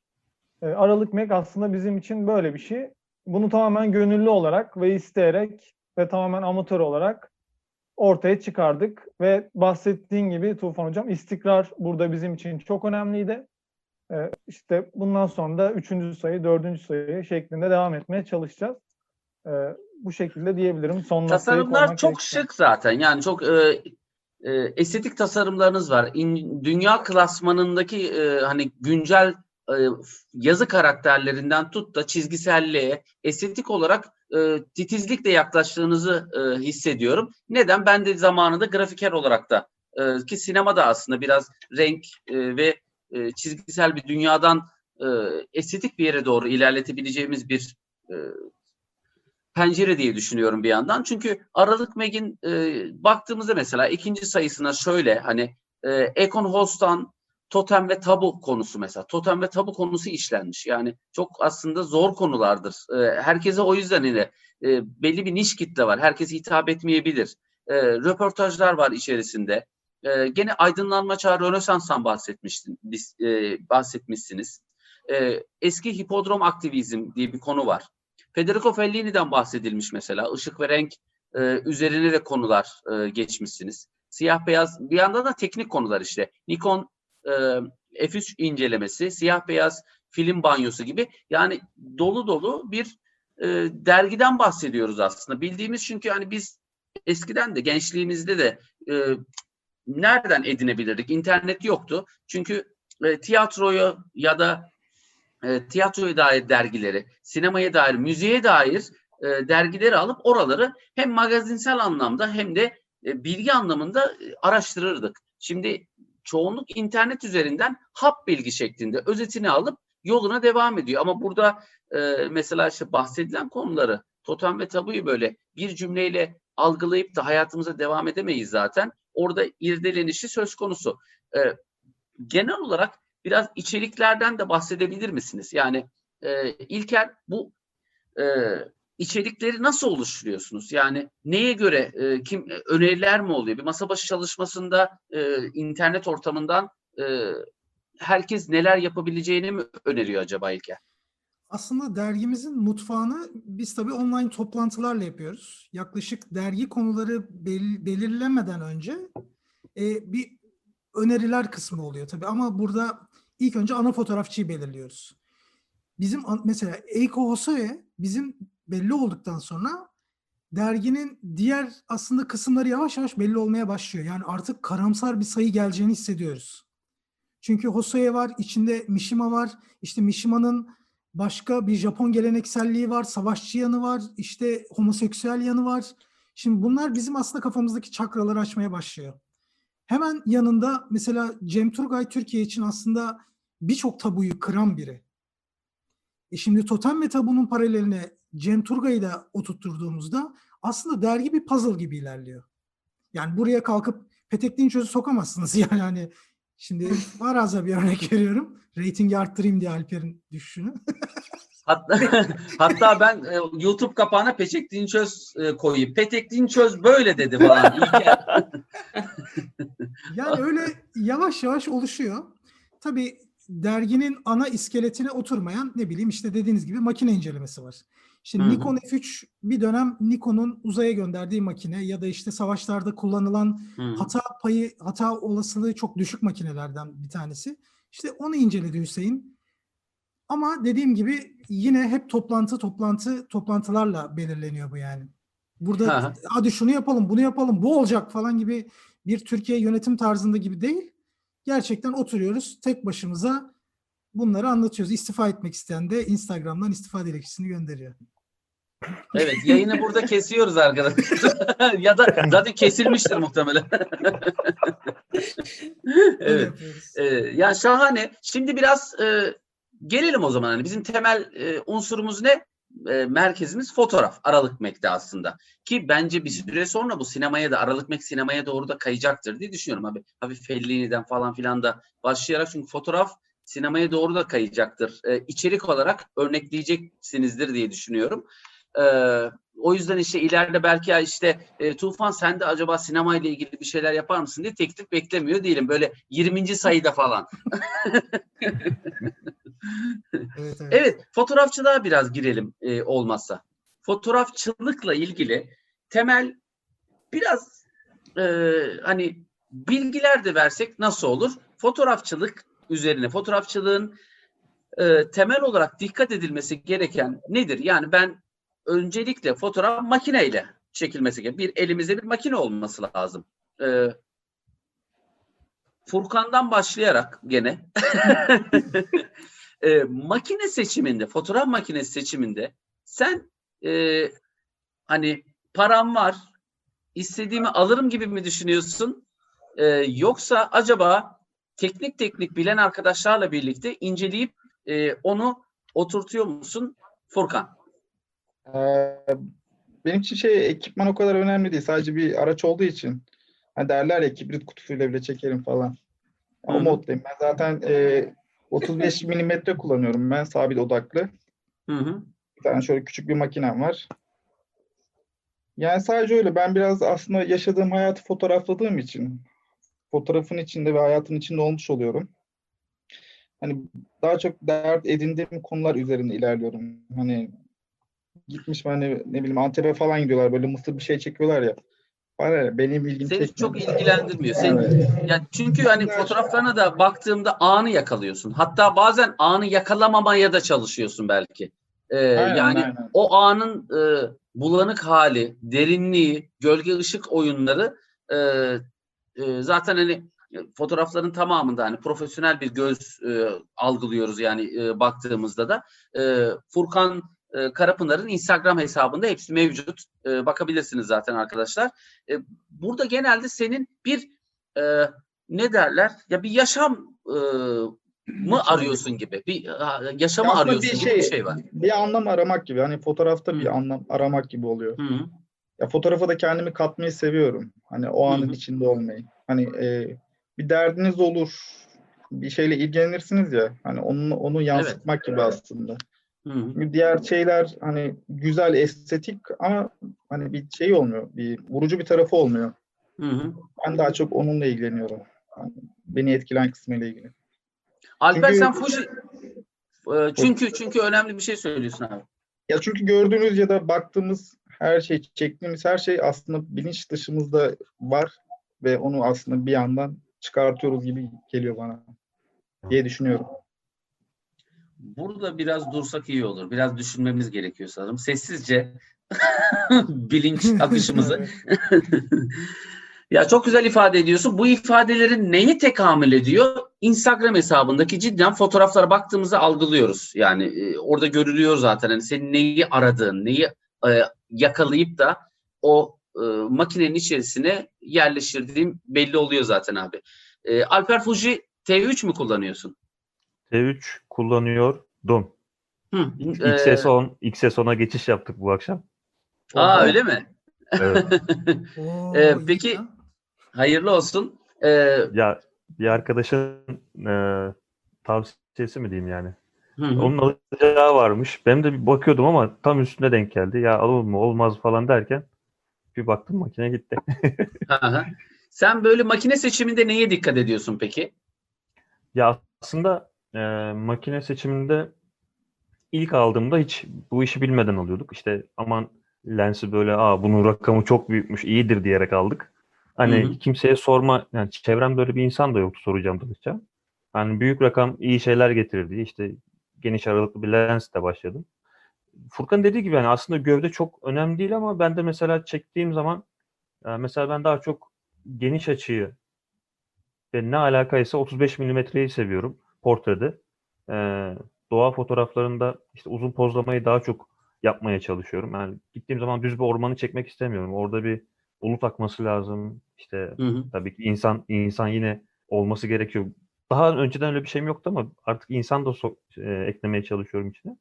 E, Aralık Mek aslında bizim için böyle bir şey. Bunu tamamen gönüllü olarak ve isteyerek ve tamamen amatör olarak ortaya çıkardık ve bahsettiğin gibi Tufan Hocam istikrar burada bizim için çok önemliydi. E, işte bundan sonra da üçüncü sayı, dördüncü sayı şeklinde devam etmeye çalışacağız. E, bu şekilde diyebilirim. Son Tasarımlar çok gerekirse. şık zaten. Yani çok e, e, estetik tasarımlarınız var. İn- dünya klasmanındaki e, hani güncel e, yazı karakterlerinden tut da çizgiselliğe, estetik olarak e, titizlikle yaklaştığınızı e, hissediyorum. Neden? Ben de zamanında grafiker olarak da e, ki sinemada aslında biraz renk e, ve e, çizgisel bir dünyadan e, estetik bir yere doğru ilerletebileceğimiz bir e, pencere diye düşünüyorum bir yandan. Çünkü Aralık Meg'in e, baktığımızda mesela ikinci sayısına şöyle hani e, Econ Host'tan totem ve tabu konusu mesela. Totem ve tabu konusu işlenmiş. Yani çok aslında zor konulardır. E, herkese o yüzden yine e, belli bir niş kitle var. Herkese hitap etmeyebilir. E, röportajlar var içerisinde. E, gene aydınlanma çağı Rönesans'tan bahsetmiştin, biz, e, bahsetmişsiniz. E, eski hipodrom aktivizm diye bir konu var. Federico Fellini'den bahsedilmiş mesela. Işık ve renk e, üzerine de konular e, geçmişsiniz. Siyah beyaz bir yandan da teknik konular işte. Nikon e, F3 incelemesi, siyah beyaz film banyosu gibi. Yani dolu dolu bir e, dergiden bahsediyoruz aslında. Bildiğimiz çünkü hani biz eskiden de gençliğimizde de e, nereden edinebilirdik? İnternet yoktu. Çünkü e, tiyatroyu ya da e, tiyatroya dair dergileri, sinemaya dair, müziğe dair e, dergileri alıp oraları hem magazinsel anlamda hem de e, bilgi anlamında e, araştırırdık. Şimdi çoğunluk internet üzerinden hap bilgi şeklinde özetini alıp yoluna devam ediyor. Ama burada e, mesela işte bahsedilen konuları, totem ve tabuyu böyle bir cümleyle algılayıp da hayatımıza devam edemeyiz zaten. Orada irdelenişi söz konusu. E, genel olarak biraz içeriklerden de bahsedebilir misiniz? Yani e, İlker bu e, içerikleri nasıl oluşturuyorsunuz? Yani neye göre e, kim öneriler mi oluyor? Bir masa başı çalışmasında e, internet ortamından e, herkes neler yapabileceğini mi öneriyor acaba İlker? Aslında dergimizin mutfağını biz tabii online toplantılarla yapıyoruz. Yaklaşık dergi konuları bel- belirlemeden önce e, bir öneriler kısmı oluyor tabii ama burada ilk önce ana fotoğrafçıyı belirliyoruz. Bizim mesela Eiko Hosoe bizim belli olduktan sonra derginin diğer aslında kısımları yavaş yavaş belli olmaya başlıyor. Yani artık karamsar bir sayı geleceğini hissediyoruz. Çünkü Hosoe var, içinde Mishima var. İşte Mishima'nın başka bir Japon gelenekselliği var, savaşçı yanı var, işte homoseksüel yanı var. Şimdi bunlar bizim aslında kafamızdaki çakraları açmaya başlıyor. Hemen yanında mesela Cem Turgay Türkiye için aslında birçok tabuyu kıran biri. E şimdi Totem ve Tabu'nun paraleline Cem Turgay'ı da oturtturduğumuzda aslında dergi bir puzzle gibi ilerliyor. Yani buraya kalkıp Petek Dinçöz'ü sokamazsınız (laughs) yani hani şimdi faraza bir örnek veriyorum. Ratingi arttırayım diye Alper'in düşüşünü. Hatta, (laughs) hatta ben e, YouTube kapağına Petek Dinçöz e, koyayım. Petek Dinçöz böyle dedi falan. (laughs) Yani öyle yavaş yavaş oluşuyor. Tabii derginin ana iskeletine oturmayan ne bileyim işte dediğiniz gibi makine incelemesi var. İşte Hı hı. Nikon F3 bir dönem Nikon'un uzaya gönderdiği makine ya da işte savaşlarda kullanılan Hı. hata payı, hata olasılığı çok düşük makinelerden bir tanesi. İşte onu inceledi Hüseyin. Ama dediğim gibi yine hep toplantı toplantı toplantılarla belirleniyor bu yani. Burada hı. hadi şunu yapalım, bunu yapalım, bu olacak falan gibi bir Türkiye yönetim tarzında gibi değil. Gerçekten oturuyoruz tek başımıza bunları anlatıyoruz. İstifa etmek isteyen de Instagram'dan istifa dilekçesini gönderiyor. Evet yayını burada kesiyoruz arkadaşlar. (laughs) ya da zaten kesilmiştir muhtemelen. (laughs) Evet. Ee, ya şahane. Şimdi biraz e, gelelim o zaman. Hani bizim temel e, unsurumuz ne? E, merkezimiz fotoğraf. Aralık Mek'te aslında. Ki bence bir süre sonra bu sinemaya da Aralık Mek sinemaya doğru da kayacaktır diye düşünüyorum. Abi, hafif Fellini'den falan filan da başlayarak çünkü fotoğraf sinemaya doğru da kayacaktır. E, içerik olarak örnekleyeceksinizdir diye düşünüyorum. E, o yüzden işte ileride belki ya işte e, Tufan sen de acaba sinemayla ilgili bir şeyler yapar mısın diye teklif beklemiyor değilim. Böyle 20. sayıda falan. (laughs) Evet, evet. Evet, fotoğrafçılığa biraz girelim e, olmazsa. Fotoğrafçılıkla ilgili temel biraz e, hani bilgiler de versek nasıl olur? Fotoğrafçılık üzerine, fotoğrafçılığın e, temel olarak dikkat edilmesi gereken nedir? Yani ben öncelikle fotoğraf makineyle çekilmesi gereken bir elimizde bir makine olması lazım. E, Furkan'dan başlayarak gene (laughs) e, makine seçiminde, fotoğraf makinesi seçiminde sen e, hani param var, istediğimi alırım gibi mi düşünüyorsun? E, yoksa acaba teknik teknik bilen arkadaşlarla birlikte inceleyip e, onu oturtuyor musun Furkan? Ee, benim için şey ekipman o kadar önemli değil. Sadece bir araç olduğu için. Hani derler ya kibrit kutusuyla bile çekerim falan. Hı. moddayım. Ben zaten e, 35 milimetre kullanıyorum ben sabit odaklı. Hı hı. Bir tane şöyle küçük bir makinem var. Yani sadece öyle. Ben biraz aslında yaşadığım hayatı fotoğrafladığım için fotoğrafın içinde ve hayatın içinde olmuş oluyorum. Hani daha çok dert edindiğim konular üzerinde ilerliyorum. Hani gitmiş hani ne bileyim Antep'e falan gidiyorlar böyle mısır bir şey çekiyorlar ya. Bana benim ilgimi Seni çekmiyor. çok ilgilendirmiyor. Seni, Evet. yani çünkü hani fotoğraflarına da baktığımda anı yakalıyorsun. Hatta bazen anı yakalamamaya da çalışıyorsun belki. Ee, Aynen, yani aynen. o anın e, bulanık hali, derinliği, gölge ışık oyunları e, e, zaten hani e, fotoğrafların tamamında hani profesyonel bir göz e, algılıyoruz yani e, baktığımızda da. E, Furkan e, Karapınar'ın Instagram hesabında hepsi mevcut. E, bakabilirsiniz zaten arkadaşlar. E, burada genelde senin bir e, ne derler ya bir yaşam e, mı arıyorsun gibi bir yaşamı Aslında arıyorsun bir gibi bir şey var. Bir anlam aramak gibi. Hani fotoğrafta bir anlam aramak gibi oluyor. Hı hı. Ya fotoğrafa da kendimi katmayı seviyorum. Hani o anın Hı hı. içinde olmayı. Hani e, bir derdiniz olur. Bir şeyle ilgilenirsiniz ya. Hani onu onu yansıtmak gibi aslında. Hı hı. Çünkü diğer şeyler hani güzel, estetik ama hani bir şey olmuyor. Bir vurucu bir tarafı olmuyor. Hı hı. Ben daha çok onunla ilgileniyorum. Hani beni etkilen kısmıyla ilgili. Alper Çünkü- sen Fuji e, çünkü çünkü önemli bir şey söylüyorsun abi. Ya çünkü gördüğünüz ya da baktığımız her şey, çektiğimiz her şey aslında bilinç dışımızda var ve onu aslında bir yandan çıkartıyoruz gibi geliyor bana. diye düşünüyorum. Burada biraz dursak iyi olur. Biraz düşünmemiz gerekiyor sanırım. Sessizce (laughs) bilinç (laughs) akışımızı. (laughs) ya çok güzel ifade ediyorsun. Bu ifadelerin neye tekamül ediyor? Instagram hesabındaki cidden fotoğraflara baktığımızda algılıyoruz. Yani e, orada görülüyor zaten. Hani senin neyi aradığın, neyi e, yakalayıp da o e, makinenin içerisine yerleştirdiğim belli oluyor zaten abi. E, Alper Fuji T3 mü kullanıyorsun? T3 kullanıyordum. Hı, e, XS10, XS10'a geçiş yaptık bu akşam. aa öyle mi? Evet. (laughs) İyi peki-. Hayırlı olsun. Ee, ya bir arkadaşın e, tavsiyesi mi diyeyim yani. Hı hı. Onun alacağı varmış. Ben de bir bakıyordum ama tam üstüne denk geldi. Ya alalım mı olmaz falan derken bir baktım makine gitti. Aha. Sen böyle makine seçiminde neye dikkat ediyorsun peki? Ya aslında e, makine seçiminde ilk aldığımda hiç bu işi bilmeden alıyorduk. İşte aman lensi böyle aa bunun rakamı çok büyükmüş iyidir diyerek aldık. Hani Hı hı. kimseye sorma yani çevremde öyle bir insan da yoktu soracağım danışacağım. Hani büyük rakam iyi şeyler getirir diye işte geniş aralıklı bir lensle başladım. Furkan dediği gibi yani aslında gövde çok önemli değil ama ben de mesela çektiğim zaman e, mesela ben daha çok geniş açıyı ve ne alakaysa 35 milimetreyi seviyorum portrede. Ee, doğa fotoğraflarında işte uzun pozlamayı daha çok yapmaya çalışıyorum. Yani gittiğim zaman düz bir ormanı çekmek istemiyorum. Orada bir bulut akması lazım. İşte Hı hı. tabii ki insan insan yine olması gerekiyor. Daha önceden öyle bir şeyim yoktu ama artık insan da so- e, eklemeye çalışıyorum içine.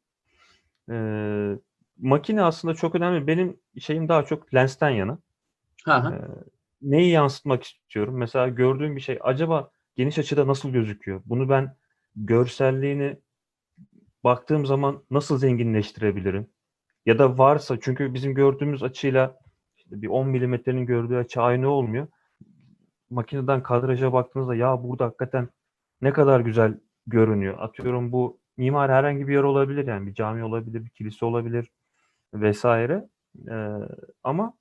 Ee, makine aslında çok önemli. Benim şeyim daha çok lensten yana. Ee, neyi yansıtmak istiyorum? Mesela gördüğüm bir şey acaba geniş açıda nasıl gözüküyor? Bunu ben görselliğini baktığım zaman nasıl zenginleştirebilirim? Ya da varsa çünkü bizim gördüğümüz açıyla işte bir 10 milimetrenin gördüğü açı aynı olmuyor. Makineden kadraja baktığınızda ya burada hakikaten ne kadar güzel görünüyor. Atıyorum bu mimar herhangi bir yer olabilir yani bir cami olabilir, bir kilise olabilir vesaire. Ee, ama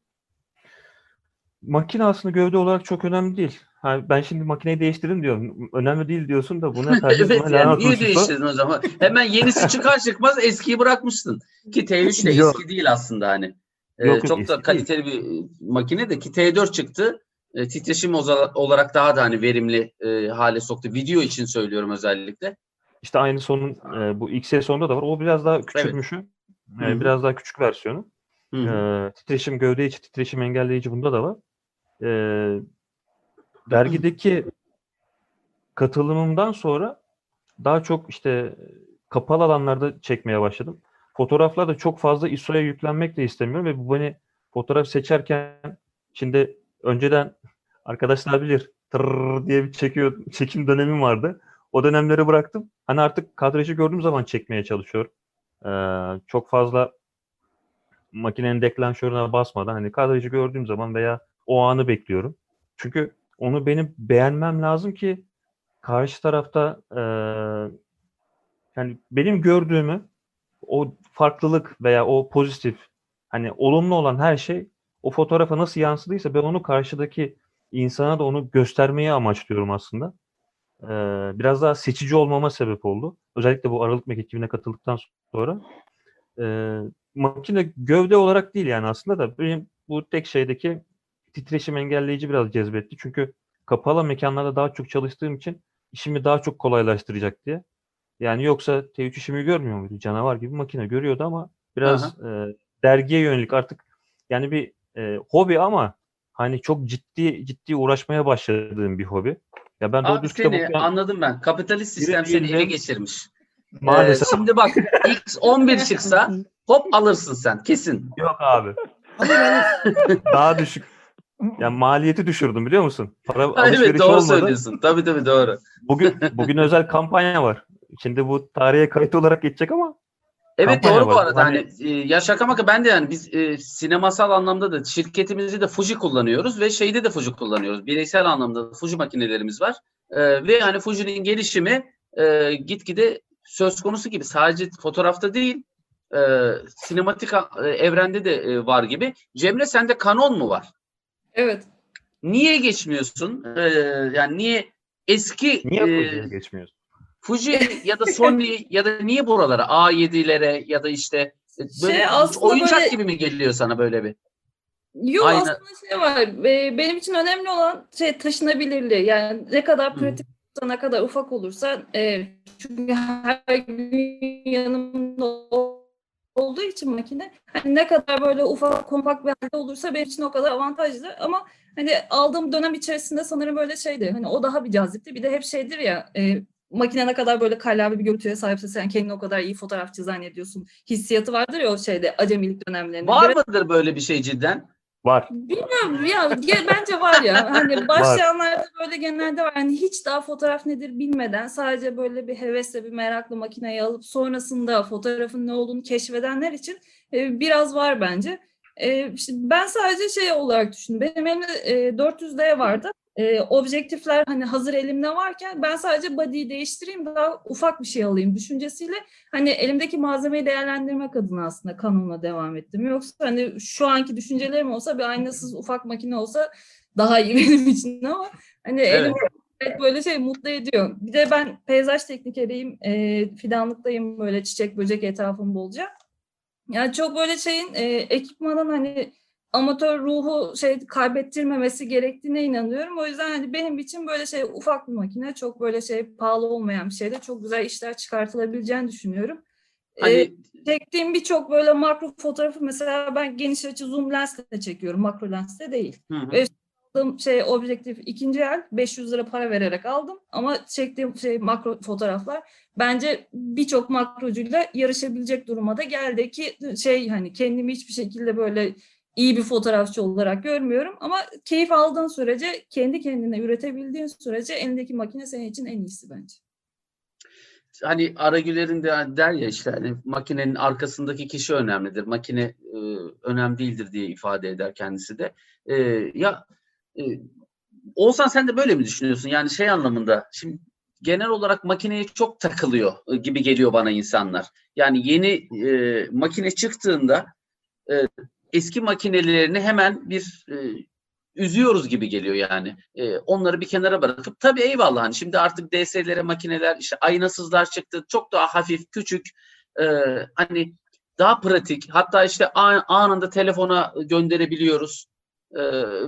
makine aslında gövde olarak çok önemli değil. Ha, ben şimdi makineyi değiştirdim diyorum. Önemli değil diyorsun da buna (laughs) tercih evet yani niye değiştirdin o zaman? Hemen yenisi (laughs) çıkar çıkmaz eskiyi bırakmıştın. Ki T3 de eski değil aslında hani. Ee, Yok, yok, çok da değil. kaliteli bir e, makine de ki T4 çıktı. E, titreşim olarak daha da hani verimli e, hale soktu. Video için söylüyorum özellikle. İşte aynı sonun e, bu XS10'da da var. O biraz daha küçülmüşü. E, Hı hı. biraz daha küçük versiyonu. Hı hı. E, titreşim gövde içi titreşim engelleyici bunda da var. E, dergideki katılımımdan sonra daha çok işte kapalı alanlarda çekmeye başladım. Fotoğraflarda çok fazla ISO'ya yüklenmek de istemiyorum ve bu beni fotoğraf seçerken şimdi önceden arkadaşlar bilir tırrrr diye bir çekiyor çekim dönemim vardı. O dönemleri bıraktım. Hani artık kadrajı gördüğüm zaman çekmeye çalışıyorum. Ee, çok fazla makinenin deklanşörüne basmadan hani kadrajı gördüğüm zaman veya o anı bekliyorum. Çünkü onu benim beğenmem lazım ki karşı tarafta eee, yani benim gördüğümü o farklılık veya o pozitif hani olumlu olan her şey o fotoğrafa nasıl yansıdıysa ben onu karşıdaki insana da onu göstermeyi amaçlıyorum aslında. Eee, biraz daha seçici olmama sebep oldu. Özellikle bu Aralık Mek ekibine katıldıktan sonra. Eee, makine gövde olarak değil yani aslında da benim bu tek şeydeki titreşim engelleyici biraz cezbetti. Çünkü kapalı mekanlarda daha çok çalıştığım için işimi daha çok kolaylaştıracak diye. Yani yoksa T3 işimi görmüyor muydu? Canavar gibi makine görüyordu ama biraz e, dergiye yönelik artık yani bir e, hobi ama hani çok ciddi ciddi uğraşmaya başladığım bir hobi. Ya ben Abi seni okuyan anladım ben. Kapitalist sistem seni ele geçirmiş. Ee, maalesef şimdi bak X11 çıksa hop alırsın sen kesin. yok abi. (laughs) Daha düşük. Yani maliyeti düşürdüm biliyor musun? Para Ha, (laughs) alışveriş evet doğru olmadı. söylüyorsun. Tabii tabii doğru. Bugün bugün özel kampanya var. Şimdi bu tarihe kayıt olarak geçecek ama Evet Kampanya doğru bu arada. Hani, Hani- e, ya şaka maka ben de yani biz e, sinemasal anlamda da şirketimizi de Fuji kullanıyoruz ve şeyde de Fuji kullanıyoruz. Bireysel anlamda da Fuji makinelerimiz var. E, ve hani Fuji'nin gelişimi e, gitgide söz konusu gibi. Sadece fotoğrafta değil e, sinematik e, evrende de e, var gibi. Cemre sende Canon mu var? Evet. Niye geçmiyorsun? E, yani niye eski niye e, geçmiyorsun? Fuji (laughs) ya da Sony ya da niye buralara A7'lere ya da işte e, böyle Şey, oyuncak böyle- gibi mi geliyor sana böyle bir? Yok Aynen. aslında şey var. e, Benim için önemli olan şey taşınabilirliği. Yani ne kadar pratik olursa, ne kadar ufak olursa e, çünkü her gün yanımda ol- olduğu için makine hani ne kadar böyle ufak kompakt bir halde olursa benim için o kadar avantajlı ama hani aldığım dönem içerisinde sanırım böyle şeydi hani o daha bir cazipti bir de hep şeydir ya e, makine ne kadar böyle kallavi bir görüntüye sahipse sen kendini o kadar iyi fotoğrafçı zannediyorsun hissiyatı vardır ya o şeyde acemilik dönemlerinde. Var Biraz- mıdır böyle bir şey cidden? Var. Bilmiyorum ya ge- bence var ya hani (laughs) başlayanlarda böyle genelde var hani hiç daha fotoğraf nedir bilmeden sadece böyle bir hevesle bir merakla makineyi alıp sonrasında fotoğrafın ne olduğunu keşfedenler için e, biraz var bence. E, işte ben sadece şey olarak düşündüm. Benim elimde e, 400D vardı. E, objektifler hani hazır elimde varken ben sadece body'yi değiştireyim daha ufak bir şey alayım düşüncesiyle hani elimdeki malzemeyi değerlendirmek adına aslında Canon'a devam ettim. Yoksa hani şu anki düşüncelerim olsa bir aynasız ufak makine olsa daha iyi (laughs) benim için ama hani Evet. elim evet böyle şey mutlu ediyor. Bir de ben peyzaj teknikeriyim, e, fidanlıktayım böyle çiçek böcek etrafım bolca. Yani çok böyle şeyin e, ekipmanın hani amatör ruhu şey kaybettirmemesi gerektiğine inanıyorum. O yüzden hani benim için böyle şey ufak bir makine çok böyle şey pahalı olmayan bir şeyde çok güzel işler çıkartılabileceğini düşünüyorum. Ee, Hani çektiğim birçok böyle makro fotoğrafı mesela ben geniş açı zoom lensle çekiyorum. Makro lensle değil. Hı hı. Ve aldığım şey objektif ikinci el 500 lira para vererek aldım ama çektiğim şey makro fotoğraflar bence birçok makrocuyla yarışabilecek duruma da geldi ki şey hani kendimi hiçbir şekilde böyle iyi bir fotoğrafçı olarak görmüyorum ama keyif aldığın sürece kendi kendine üretebildiğin sürece elindeki makine senin için en iyisi bence. hani Aragüler'in de der ya işte hani makinenin arkasındaki kişi önemlidir. Makine e, önemli değildir diye ifade eder kendisi de. E, ya e, Oğuzhan sen de böyle mi düşünüyorsun? Yani şey anlamında şimdi genel olarak makineye çok takılıyor e, gibi geliyor bana insanlar. Yani yeni e, makine çıktığında e, eski makinelerini hemen bir e, üzüyoruz gibi geliyor yani. E, onları bir kenara bırakıp tabii eyvallah hani şimdi artık DS'lere makineler işte aynasızlar çıktı. Çok daha hafif, küçük e, hani daha pratik. Hatta işte anında telefona gönderebiliyoruz. E,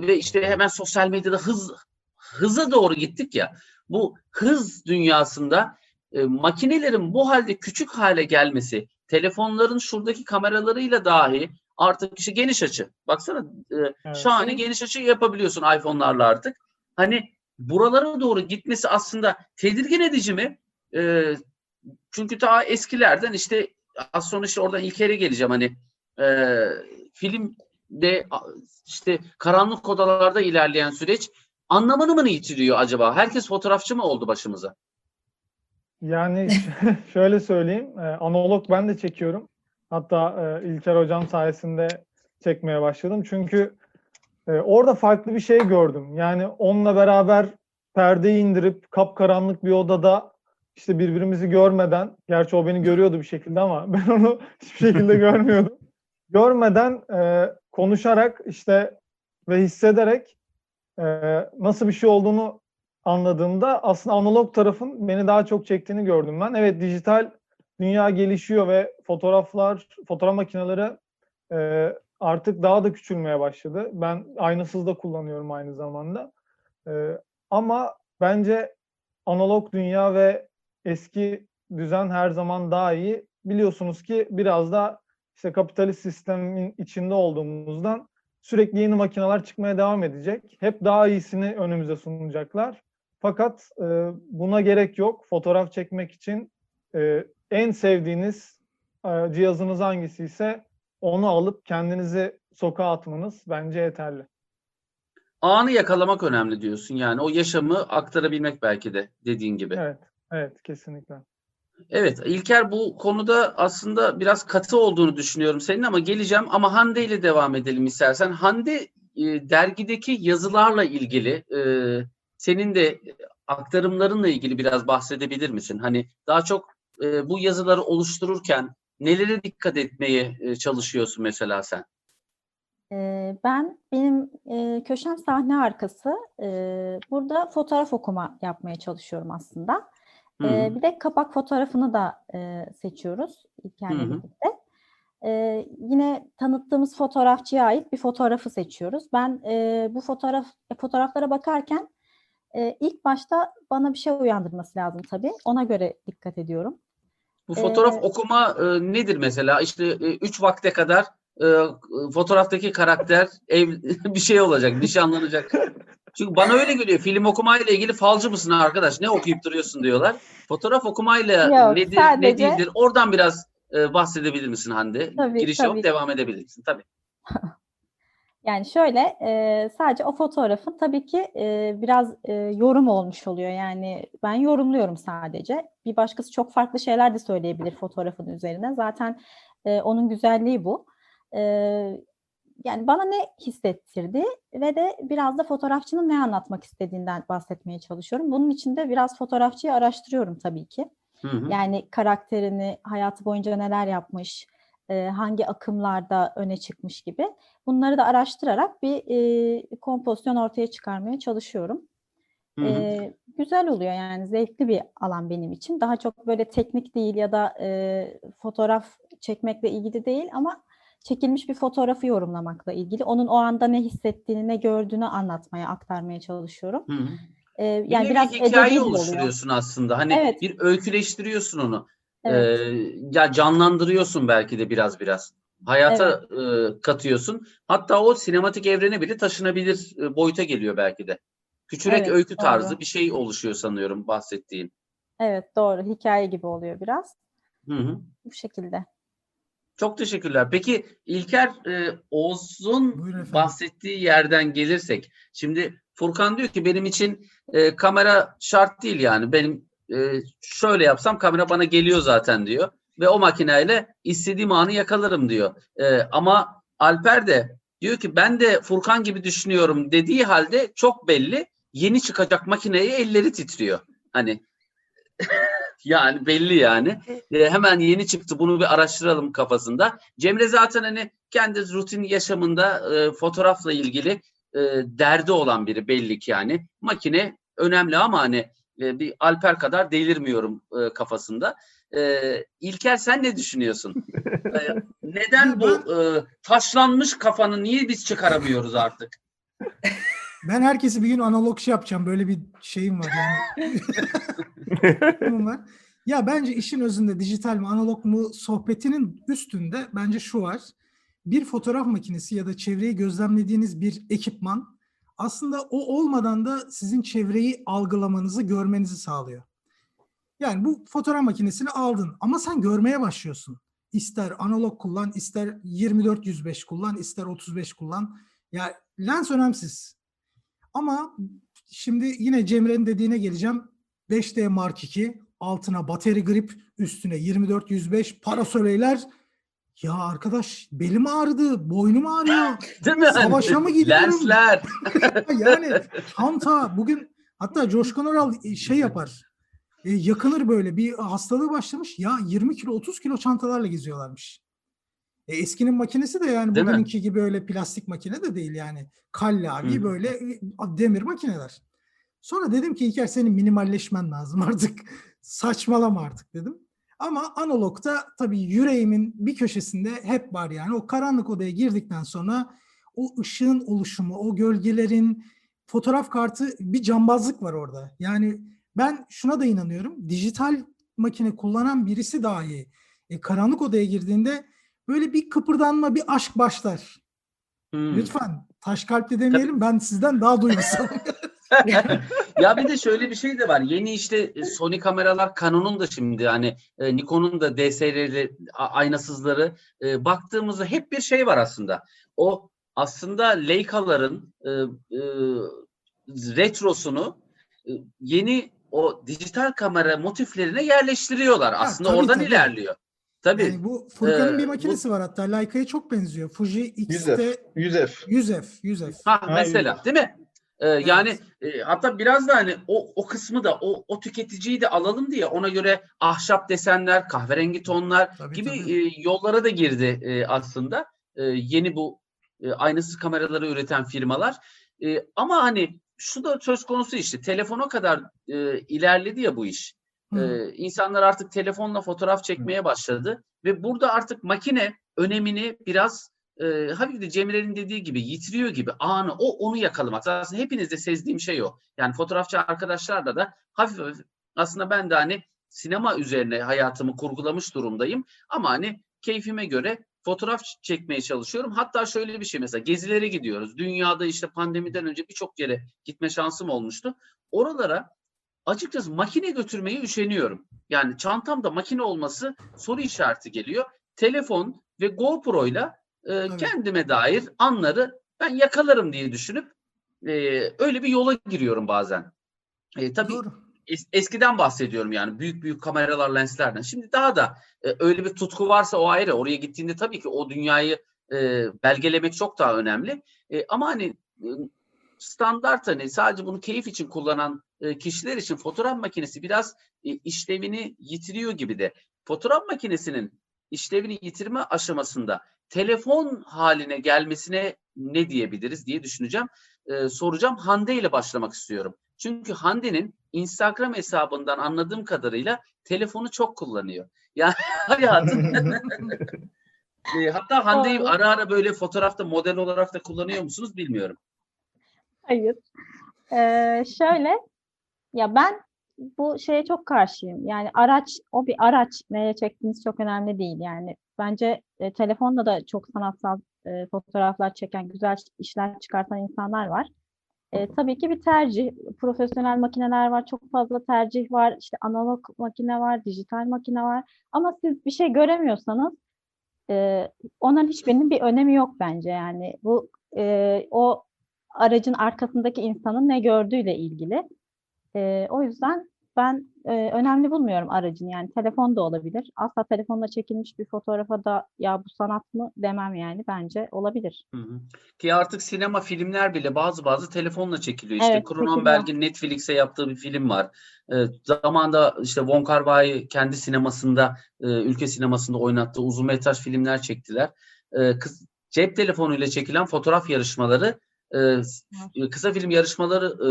ve işte hemen sosyal medyada hız hıza doğru gittik ya. Bu hız dünyasında e, makinelerin bu halde küçük hale gelmesi, telefonların şuradaki kameralarıyla dahi artık işte geniş açı. Baksana e, Evet. şahane geniş açı yapabiliyorsun iPhone'larla artık. Hani buralara doğru gitmesi aslında tedirgin edici mi? E, çünkü ta eskilerden işte az sonra işte oradan İlker'e geleceğim hani e, filmde işte karanlık odalarda ilerleyen süreç anlamını mı yitiriyor acaba? Herkes fotoğrafçı mı oldu başımıza? Yani (laughs) şöyle söyleyeyim, e, analog ben de çekiyorum. Hatta e, İlker hocam sayesinde çekmeye başladım. Çünkü e, orada farklı bir şey gördüm. Yani onunla beraber perdeyi indirip kapkaranlık bir odada işte birbirimizi görmeden, gerçi o beni görüyordu bir şekilde ama (laughs) ben onu hiçbir şekilde (laughs) görmüyordum. Görmeden e, konuşarak işte ve hissederek e, nasıl bir şey olduğunu anladığımda aslında analog tarafın beni daha çok çektiğini gördüm ben. Evet dijital dünya gelişiyor ve fotoğraflar, fotoğraf makineleri e, artık daha da küçülmeye başladı. Ben aynasız da kullanıyorum aynı zamanda. E, ama bence analog dünya ve eski düzen her zaman daha iyi. Biliyorsunuz ki biraz da işte kapitalist sistemin içinde olduğumuzdan sürekli yeni makineler çıkmaya devam edecek. Hep daha iyisini önümüze sunacaklar. Fakat e, buna gerek yok. Fotoğraf çekmek için e, en sevdiğiniz e, cihazınız hangisi ise onu alıp kendinizi sokağa atmanız bence yeterli. Anı yakalamak önemli diyorsun yani o yaşamı aktarabilmek belki de dediğin gibi. Evet, evet kesinlikle. Evet, İlker bu konuda aslında biraz katı olduğunu düşünüyorum senin ama geleceğim ama Hande ile devam edelim istersen. Hande e, dergideki yazılarla ilgili e, senin de aktarımlarınla ilgili biraz bahsedebilir misin? Hani daha çok e, bu yazıları oluştururken nelere dikkat etmeye e, çalışıyorsun mesela sen? Ee, Ben benim e, köşem sahne arkası. Ee, burada fotoğraf okuma yapmaya çalışıyorum aslında. Hı. bir de kapak fotoğrafını da e, seçiyoruz hı. birlikte. Ee, yine tanıttığımız fotoğrafçıya ait bir fotoğrafı seçiyoruz. Ben e, bu fotoğraf fotoğraflara bakarken e, ilk başta bana bir şey uyandırması lazım tabii. Ona göre dikkat ediyorum. Bu fotoğraf Ee, okuma e, nedir mesela? İşte e, üç vakte kadar e, fotoğraftaki karakter ev (laughs) bir şey olacak, nişanlanacak. Çünkü bana öyle geliyor. Film okumayla ilgili falcı mısın arkadaş? Ne okuyup duruyorsun diyorlar. Fotoğraf okumayla Yok, nedir, ne sadece- değildir? Oradan biraz e, bahsedebilir misin Hande? Tabii, Giriş tabii. yapıp devam edebilirsin. Tabii. (laughs) Yani şöyle e, sadece o fotoğrafın tabii ki e, biraz e, yorum olmuş oluyor. Yani ben yorumluyorum sadece. Bir başkası çok farklı şeyler de söyleyebilir fotoğrafın üzerine. Zaten e, onun güzelliği bu. E, yani bana ne hissettirdi ve de biraz da fotoğrafçının ne anlatmak istediğinden bahsetmeye çalışıyorum. Bunun için de biraz fotoğrafçıyı araştırıyorum tabii ki. Hı hı. Yani karakterini, hayatı boyunca neler yapmış, e, hangi akımlarda öne çıkmış gibi. Bunları da araştırarak bir e, kompozisyon ortaya çıkarmaya çalışıyorum. Hı hı. E, güzel oluyor yani zevkli bir alan benim için. Daha çok böyle teknik değil ya da e, fotoğraf çekmekle ilgili değil ama çekilmiş bir fotoğrafı yorumlamakla ilgili. Onun o anda ne hissettiğini, ne gördüğünü anlatmaya, aktarmaya çalışıyorum. Hı hı. E, Bir yani nevi biraz hikaye edebi de oluyor. oluşturuyorsun aslında. Hani Evet. bir öyküleştiriyorsun onu. Evet. Ee, ya canlandırıyorsun belki de biraz biraz. Hayata e, katıyorsun. Hatta o sinematik evrene bile taşınabilir e, boyuta geliyor belki de. Küçürek Evet, öykü tarzı doğru. bir şey oluşuyor sanıyorum bahsettiğin. Evet doğru. Hikaye gibi oluyor biraz. Hı hı. Bu şekilde. Çok teşekkürler. Peki İlker e, Oğuz'un bahsettiği yerden gelirsek. Şimdi Furkan diyor ki benim için e, kamera şart değil yani. Benim e, şöyle yapsam kamera bana geliyor zaten diyor. Ve o makineyle istediğim anı yakalarım diyor. E, ama Alper de diyor ki ben de Furkan gibi düşünüyorum dediği halde çok belli yeni çıkacak makineye elleri titriyor. Hani (laughs) yani belli yani. E, hemen yeni çıktı bunu bir araştıralım kafasında. Cemre zaten hani kendi rutin yaşamında e, fotoğrafla ilgili e, derdi olan biri belli ki yani. Makine önemli ama hani e, bir Alper kadar delirmiyorum e, kafasında. E, İlker sen ne düşünüyorsun? (laughs) E, neden bu e, taşlanmış kafanı niye biz çıkaramıyoruz artık? (laughs) Ben herkesi bir gün analog şey yapacağım. Böyle bir şeyim var yani. (laughs) Ya bence işin özünde dijital mi analog mu sohbetinin üstünde bence şu var. Bir fotoğraf makinesi ya da çevreyi gözlemlediğiniz bir ekipman aslında o olmadan da sizin çevreyi algılamanızı, görmenizi sağlıyor. Yani bu fotoğraf makinesini aldın ama sen görmeye başlıyorsun. İster analog kullan, ister 24-105 kullan, ister 35 kullan. Ya lens önemsiz. Ama şimdi yine Cemre'nin dediğine geleceğim. 5D Mark II, altına bateri grip, üstüne 24-105 parasoleyler. Ya arkadaş belim ağrıdı, boynum ağrıyor. (laughs) Değil mi? Savaşa mı gidiyorum? Lensler. (laughs) yani çanta bugün hatta Coşkun Oral şey yapar. E, yakınır böyle bir hastalığı başlamış. Ya 20 kilo 30 kilo çantalarla geziyorlarmış. E, eskinin makinesi de yani Değil mi? bugünkü gibi öyle plastik makine de değil yani. Kallavi hı. böyle e, demir makineler. Sonra dedim ki İlker senin minimalleşmen lazım (laughs) artık. Saçmalama artık dedim. Ama analogta tabii yüreğimin bir köşesinde hep var yani. O karanlık odaya girdikten sonra o ışığın oluşumu, o gölgelerin fotoğraf kartı bir cambazlık var orada. Yani ben şuna da inanıyorum. Dijital makine kullanan birisi dahi e, karanlık odaya girdiğinde böyle bir kıpırdanma, bir aşk başlar. Hmm. Lütfen taş kalpli demeyelim. Ben sizden daha duygusalım. (laughs) (laughs) ya bir de şöyle bir şey de var. Yeni işte e, Sony kameralar Canon'un da şimdi hani e, Nikon'un da DSLR'li a- aynasızları e, baktığımızda hep bir şey var aslında. O aslında Leica'ların e, e, retrosunu e, yeni o dijital kamera motiflerine yerleştiriyorlar. Aslında tabii, oradan tabii. ilerliyor. Tabii. Yani bu Furkan'ın Ee, bir bu- makinesi var hatta. Leica'ya çok benziyor. Fuji X'te 100F. 100F. 100F. 100F. Ha, Ha, mesela değil mi? Ee, Yani e, hatta biraz da hani o, o kısmı da o, o tüketiciyi de alalım diye ona göre ahşap desenler, kahverengi tonlar Tabii, gibi tabii. e, yollara da girdi e, aslında E, yeni bu e, aynasız kameraları üreten firmalar. E, ama hani şu da söz konusu işte telefona kadar e, ilerledi ya bu iş. Hı. Ee, insanlar artık telefonla fotoğraf çekmeye başladı ve burada artık makine önemini biraz e, hafif de Cemre'nin dediği gibi yitiriyor gibi anı o onu yakalamak. Aslında hepinizde sezdiğim şey o. Yani fotoğrafçı arkadaşlarla da hafif hafif aslında ben de hani sinema üzerine hayatımı kurgulamış durumdayım ama hani keyfime göre fotoğraf çekmeye çalışıyorum. Hatta şöyle bir şey mesela gezilere gidiyoruz. Dünyada işte pandemiden önce birçok yere gitme şansım olmuştu. Oralara açıkçası makine götürmeyi üşeniyorum. Yani çantamda makine olması soru işareti geliyor. Telefon ve GoPro'yla e, kendime dair anları ben yakalarım diye düşünüp e, öyle bir yola giriyorum bazen. E, tabii Doğru. es- eskiden bahsediyorum yani büyük büyük kameralar lenslerden. Şimdi daha da e, öyle bir tutku varsa o ayrı. Oraya gittiğinde tabii ki o dünyayı e, belgelemek çok daha önemli. E, ama hani e, standart hani sadece bunu keyif için kullanan e, kişiler için fotoğraf makinesi biraz e, işlevini yitiriyor gibi de. Fotoğraf makinesinin işlevini yitirme aşamasında telefon haline gelmesine ne diyebiliriz diye düşüneceğim. E, soracağım. Hande ile başlamak istiyorum. Çünkü Hande'nin Instagram hesabından anladığım kadarıyla telefonu çok kullanıyor. Yani hayatın E, hatta Hande'yi ara ara böyle fotoğrafta model olarak da kullanıyor musunuz bilmiyorum. Hayır. Ee, şöyle ya ben bu şeye çok karşıyım. Yani araç o bir araç neye çektiğiniz çok önemli değil yani. Bence e, telefonla da çok sanatsal e, fotoğraflar çeken, güzel işler çıkartan insanlar var. E, tabii ki bir tercih. Profesyonel makineler var, çok fazla tercih var. İşte analog makine var, dijital makine var. Ama siz bir şey göremiyorsanız e, onların hiçbirinin bir önemi yok bence yani. Bu e, o aracın arkasındaki insanın ne gördüğüyle ilgili. Ee, o yüzden ben e, önemli bulmuyorum aracın yani telefon da olabilir. Asla telefonla çekilmiş bir fotoğrafa da ya bu sanat mı demem yani bence olabilir. Hı hı. Ki artık sinema filmler bile bazı bazı telefonla çekiliyor. İşte Evet, Cronenberg'in Netflix'e yaptığı bir film var. Ee, zamanında işte Wong Kar Wai kendi sinemasında, e, ülke sinemasında oynattığı uzun metraj filmler çektiler. Ee, kız, cep telefonuyla çekilen fotoğraf yarışmaları, e, kısa film yarışmaları e,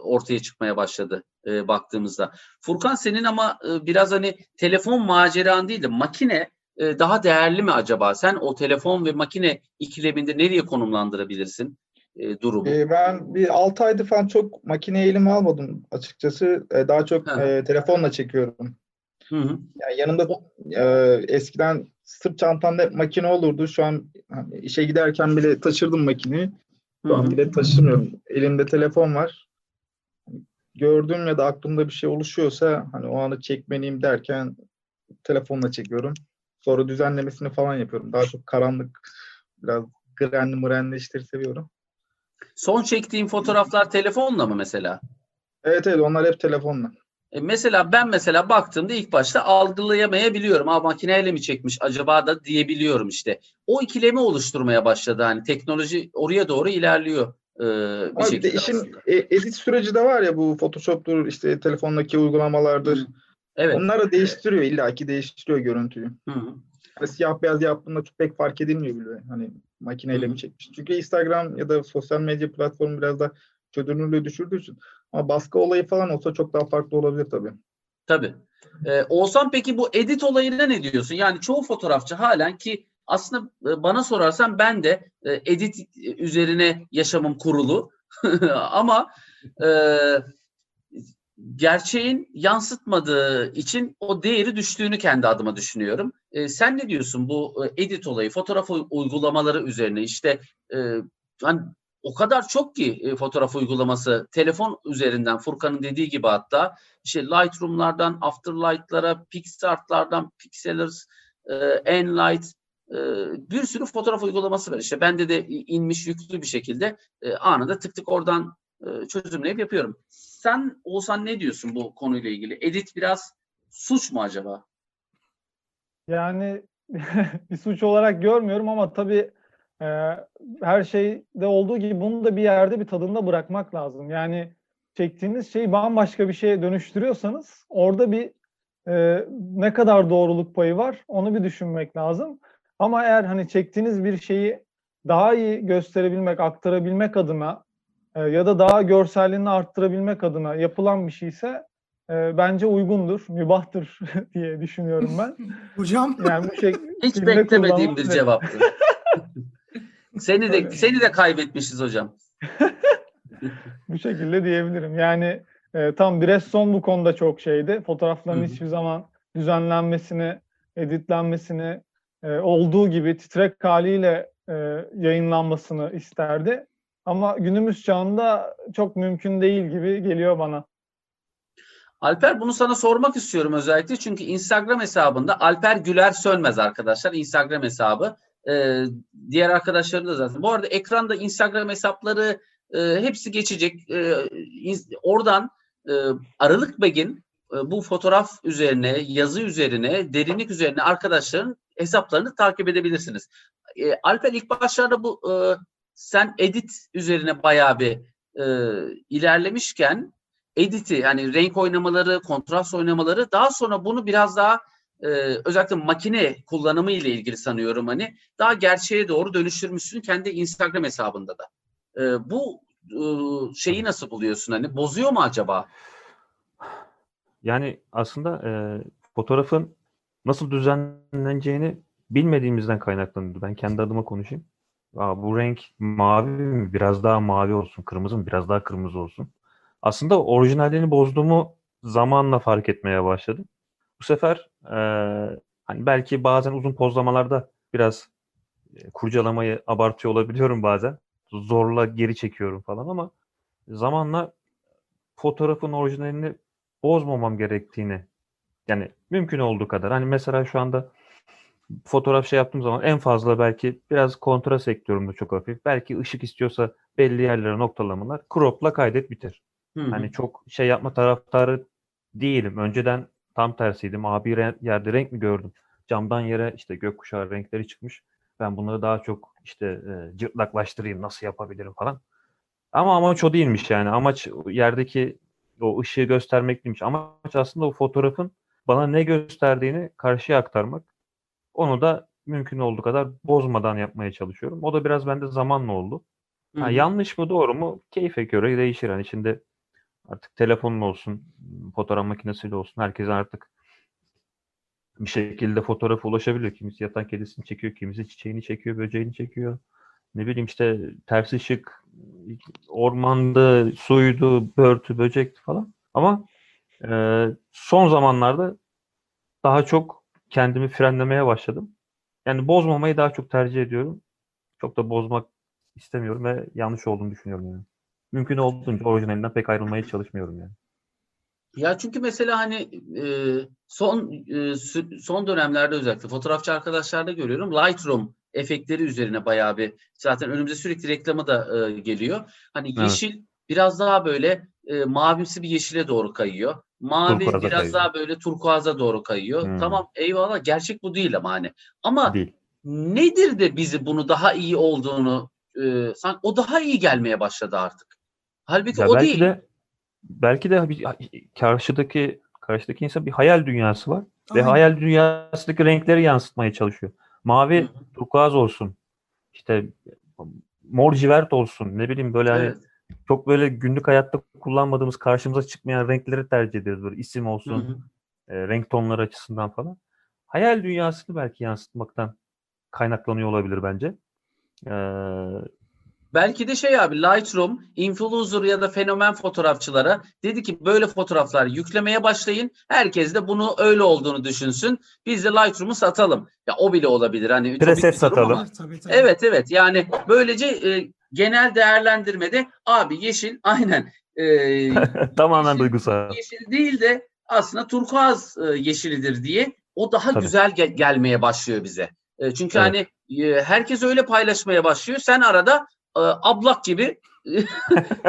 ortaya çıkmaya başladı e, baktığımızda. Furkan senin ama e, biraz hani telefon maceran değil de makine e, daha değerli mi acaba? Sen o telefon ve makine ikileminde nereye konumlandırabilirsin e, durumu? Ee, ben bir 6 aydır falan çok makine elime almadım açıkçası. Ee, daha çok Ha. e, telefonla çekiyorum. Hı hı. Yani yanımda e, eskiden sırt çantamda makine olurdu. Şu an hani işe giderken bile taşırdım makineyi. Şu an hı. bile taşımıyorum. Elimde telefon var. Gördüğüm ya da aklımda bir şey oluşuyorsa hani o anı çekmeliyim derken telefonla çekiyorum. Sonra düzenlemesini falan yapıyorum. Daha çok karanlık, biraz grenli mrenli işleri seviyorum. Son çektiğin fotoğraflar telefonla mı mesela? Evet evet onlar hep telefonla. E, mesela ben mesela baktığımda ilk başta algılayamayabiliyorum. Aa makineyle mi çekmiş acaba da diyebiliyorum işte. O ikilemi oluşturmaya başladı. Hani teknoloji oraya doğru ilerliyor e, bir Ama bir de işin aslında. e, edit süreci de var ya bu Photoshop'tur işte telefondaki uygulamalardır. Hı. Evet. Onlar da değiştiriyor illaki değiştiriyor görüntüyü. Hı hı. Siyah beyaz yaptığında çok pek fark edilmiyor bile. Hani makineyle hı. mi çekmiş. Çünkü Instagram ya da sosyal medya platformu biraz da çözünürlüğü düşürdüğü için. Ama baskı olayı falan olsa çok daha farklı olabilir tabii. Tabii. Ee, Oğuzhan peki bu edit olayına ne diyorsun? Yani çoğu fotoğrafçı halen ki aslında e, bana sorarsan ben de e, edit üzerine yaşamım kurulu. (laughs) Ama e, gerçeğin yansıtmadığı için o değeri düştüğünü kendi adıma düşünüyorum. E, sen ne diyorsun bu e, edit olayı, fotoğraf uygulamaları üzerine? İşte e, hani o kadar çok ki e, fotoğraf uygulaması telefon üzerinden Furkan'ın dediği gibi hatta işte Lightroom'lardan Afterlight'lara, PixArt'lardan Pixelers, e, Enlight e, bir sürü fotoğraf uygulaması var. İşte bende de inmiş yüklü bir şekilde e, anında tık tık oradan e, çözümleyip yapıyorum. Sen Oğuzhan ne diyorsun bu konuyla ilgili? Edit biraz suç mu acaba? Yani (laughs) bir suç olarak görmüyorum ama tabii e, her şeyde olduğu gibi bunu da bir yerde bir tadında bırakmak lazım. Yani çektiğiniz şeyi bambaşka bir şeye dönüştürüyorsanız orada bir e, ne kadar doğruluk payı var onu bir düşünmek lazım. Ama eğer hani çektiğiniz bir şeyi daha iyi gösterebilmek, aktarabilmek adına e, ya da daha görselliğini arttırabilmek adına yapılan bir şeyse e, bence uygundur, mübahtır (laughs) diye düşünüyorum ben. (laughs) Hocam Yani bu şey Hiç beklemediğim bir cevaptı. (laughs) seni de Öyle. seni de kaybetmişiz hocam. (laughs) Bu şekilde diyebilirim. Yani e, tam Bresson bu konuda çok şeydi. Fotoğrafların Hı hı. hiçbir zaman düzenlenmesini, editlenmesini, e, olduğu gibi titrek haliyle e, yayınlanmasını isterdi. Ama günümüz çağında çok mümkün değil gibi geliyor bana. Alper bunu sana sormak istiyorum özellikle çünkü Instagram hesabında Alper Güler Sönmez arkadaşlar Instagram hesabı. Ee, diğer arkadaşlarım da zaten. Bu arada ekranda Instagram hesapları e, hepsi geçecek. Ee, in- oradan e, Aralık Begin e, bu fotoğraf üzerine, yazı üzerine, derinlik üzerine arkadaşların hesaplarını takip edebilirsiniz. E, Alper ilk başlarda bu e, sen edit üzerine bayağı bir e, ilerlemişken editi yani renk oynamaları, kontrast oynamaları daha sonra bunu biraz daha e, özellikle makine kullanımı ile ilgili sanıyorum hani daha gerçeğe doğru dönüştürmüşsün kendi Instagram hesabında da. E, bu e, şeyi nasıl buluyorsun hani bozuyor mu acaba? Yani aslında e, fotoğrafın nasıl düzenleneceğini bilmediğimizden kaynaklanıyor. Ben kendi adıma konuşayım. Aa, bu renk mavi mi? Biraz daha mavi olsun. Kırmızı mı? Biraz daha kırmızı olsun. Aslında orijinalliğini bozduğumu zamanla fark etmeye başladım. Bu sefer e, hani belki bazen uzun pozlamalarda biraz e, kurcalamayı abartıyor olabiliyorum bazen. Zorla geri çekiyorum falan ama zamanla fotoğrafın orijinalini bozmamam gerektiğini yani mümkün olduğu kadar hani mesela şu anda fotoğraf şey yaptığım zaman en fazla belki biraz kontrast ekliyorum da çok hafif. Belki ışık istiyorsa belli yerlere noktalamalar crop'la kaydet biter. Hı hı. Hani çok şey yapma taraftarı değilim. Önceden tam tersiydim. Abi re- yerde renk mi gördüm? Camdan yere işte gökkuşağı renkleri çıkmış. Ben bunları daha çok işte e, cırtlaklaştırayım nasıl yapabilirim falan. Ama amaç o değilmiş yani. Amaç yerdeki o ışığı göstermek değilmiş. Amaç aslında o fotoğrafın bana ne gösterdiğini karşıya aktarmak. Onu da mümkün olduğu kadar bozmadan yapmaya çalışıyorum. O da biraz bende zamanla oldu. Ha, yanlış mı doğru mu keyfe göre değişir. Hani şimdi artık telefonun olsun, fotoğraf makinesiyle olsun herkes artık bir şekilde fotoğrafa ulaşabiliyor. Kimisi yatan kedisini çekiyor, kimisi çiçeğini çekiyor, böceğini çekiyor. Ne bileyim işte ters ışık, ormandı, suydu, börtü, böcekti falan. Ama e, son zamanlarda daha çok kendimi frenlemeye başladım. Yani bozmamayı daha çok tercih ediyorum. Çok da bozmak istemiyorum ve yanlış olduğunu düşünüyorum yani. Mümkün olduğunca orijinalinden pek ayrılmaya çalışmıyorum yani. Ya çünkü mesela hani e, son e, son dönemlerde özellikle fotoğrafçı arkadaşlarda görüyorum Lightroom efektleri üzerine bayağı bir zaten önümüze sürekli reklamı da e, geliyor. Hani Evet. yeşil biraz daha böyle e, mavimsi bir yeşile doğru kayıyor. Mavi Turkuaza biraz kayıyor. daha böyle turkuaza doğru kayıyor. Hmm. Tamam eyvallah gerçek bu değil ama hani. Ama Değil. nedir de bizi bunu daha iyi olduğunu e, sanki o daha iyi gelmeye başladı artık. Halbuki Ya o belki değil. de belki de bir, karşıdaki karşıdaki insan bir hayal dünyası var ve Aynen. hayal dünyasındaki renkleri yansıtmaya çalışıyor. Mavi Hı turkuaz olsun. işte mor civert olsun. Ne bileyim böyle hani Evet. çok böyle günlük hayatta kullanmadığımız karşımıza çıkmayan renkleri tercih ediyoruz. Böyle isim olsun, e, renk tonları açısından falan. Hayal dünyasını belki yansıtmaktan kaynaklanıyor olabilir bence. Ee, Belki de şey abi Lightroom, influencer ya da fenomen fotoğrafçılara dedi ki böyle fotoğraflar yüklemeye başlayın. Herkes de bunu öyle olduğunu düşünsün. Biz de Lightroom'u satalım. Ya o bile olabilir. Hani Preset satalım. ama- Tabii, tabii. Evet evet yani böylece e, genel değerlendirmede abi yeşil (laughs) aynen e, (laughs) tamamen Yeşil- duygusal. yeşil değil de aslında turkuaz e, yeşilidir diye o daha Tabii. güzel ge- gelmeye başlıyor bize. E, çünkü Evet. hani e, herkes öyle paylaşmaya başlıyor. Sen arada e, ablak gibi (laughs)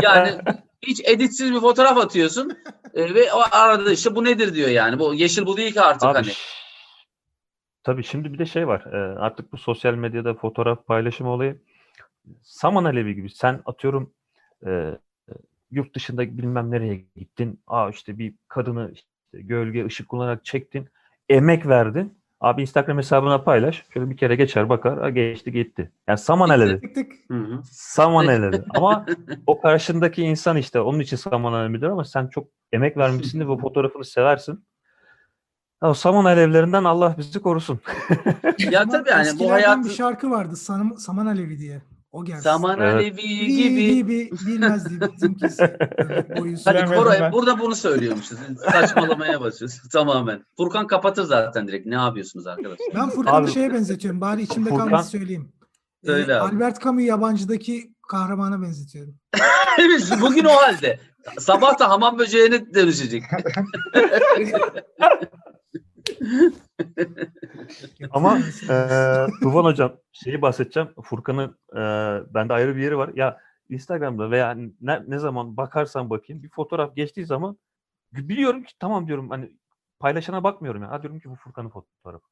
yani hiç editsiz bir fotoğraf atıyorsun e, ve o arada işte bu nedir diyor yani. Bu yeşil bu değil ki artık Abi, hani. tabii şimdi bir de şey var. e, artık bu sosyal medyada fotoğraf paylaşımı olayı saman alevi gibi. Sen atıyorum e, yurt dışında bilmem nereye gittin. Aa işte bir kadını işte gölge ışık kullanarak çektin. Emek verdin. Abi Instagram hesabına paylaş. Şöyle bir kere geçer bakar. Ha, geçti gitti. Yani saman eledi. Saman eledi. (laughs) Ama o karşındaki insan işte onun için saman alevidir ama sen çok emek vermişsin ve bu fotoğrafını seversin. Ya, o saman alevlerinden Allah bizi korusun. Ya tabii yani bu hayatın bir şarkı vardı. Saman, Saman Alevi diye. O gelsin. Saman Evet. Alevi gibi. gibi. bilmezdi bizimkisi. (laughs) Hadi Koray ben. burada bunu söylüyormuşuz. Saçmalamaya başlıyoruz (laughs) tamamen. Furkan kapatır zaten direkt. Ne yapıyorsunuz arkadaşlar? Ben Furkan'ı şeye benzetiyorum. Bari içimde Furkan- söyleyeyim. Ee, Söyle abi. Albert Camus yabancıdaki kahramana benzetiyorum. (laughs) Bugün o halde. Sabah da hamam böceğine dönüşecek. (laughs) Ama eee Tufan Hocam şeyi bahsedeceğim. Furkan'ın eee bende ayrı bir yeri var. Ya Instagram'da veya ne, ne zaman bakarsan bakayım bir fotoğraf geçtiği zaman biliyorum ki tamam diyorum hani paylaşana bakmıyorum ya. Ha diyorum ki bu Furkan'ın fotoğrafı.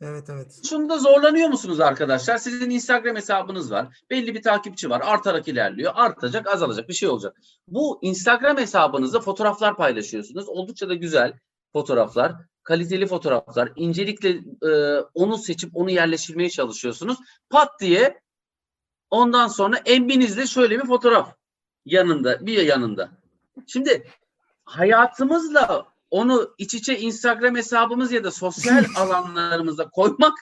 Evet evet. Şunda zorlanıyor musunuz arkadaşlar? Sizin Instagram hesabınız var. Belli bir takipçi var. Artarak ilerliyor. Artacak, azalacak bir şey olacak. Bu Instagram hesabınızda fotoğraflar paylaşıyorsunuz. Oldukça da güzel fotoğraflar. Kaliteli fotoğraflar. İncelikle e, onu seçip onu yerleştirmeye çalışıyorsunuz. Pat diye ondan sonra embinizde şöyle bir fotoğraf yanında, bir yanında. Şimdi hayatımızla onu iç içe Instagram hesabımız ya da sosyal (laughs) alanlarımıza koymak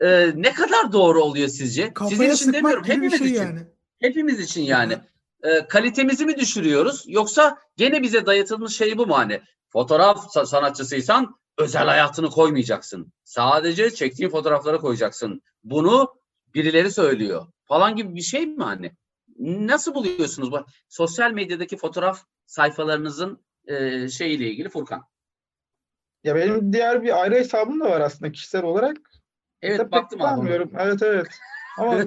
e, ne kadar doğru oluyor sizce? Sizin Kafaya için demiyorum, hepimiz şey için. yani. Hepimiz için yani. E, kalitemizi mi düşürüyoruz yoksa gene bize dayatılmış şey bu mu hani? Fotoğraf sa- sanatçısıysan özel hayatını koymayacaksın. Sadece çektiğin fotoğrafları koyacaksın. Bunu birileri söylüyor falan gibi bir şey mi hani? Nasıl buluyorsunuz bu sosyal medyadaki fotoğraf sayfalarınızın e, şeyiyle ilgili Furkan? Ya benim diğer bir ayrı hesabım da var aslında kişisel olarak. Evet pek baktım kullanmıyorum. Evet evet. Ama (laughs)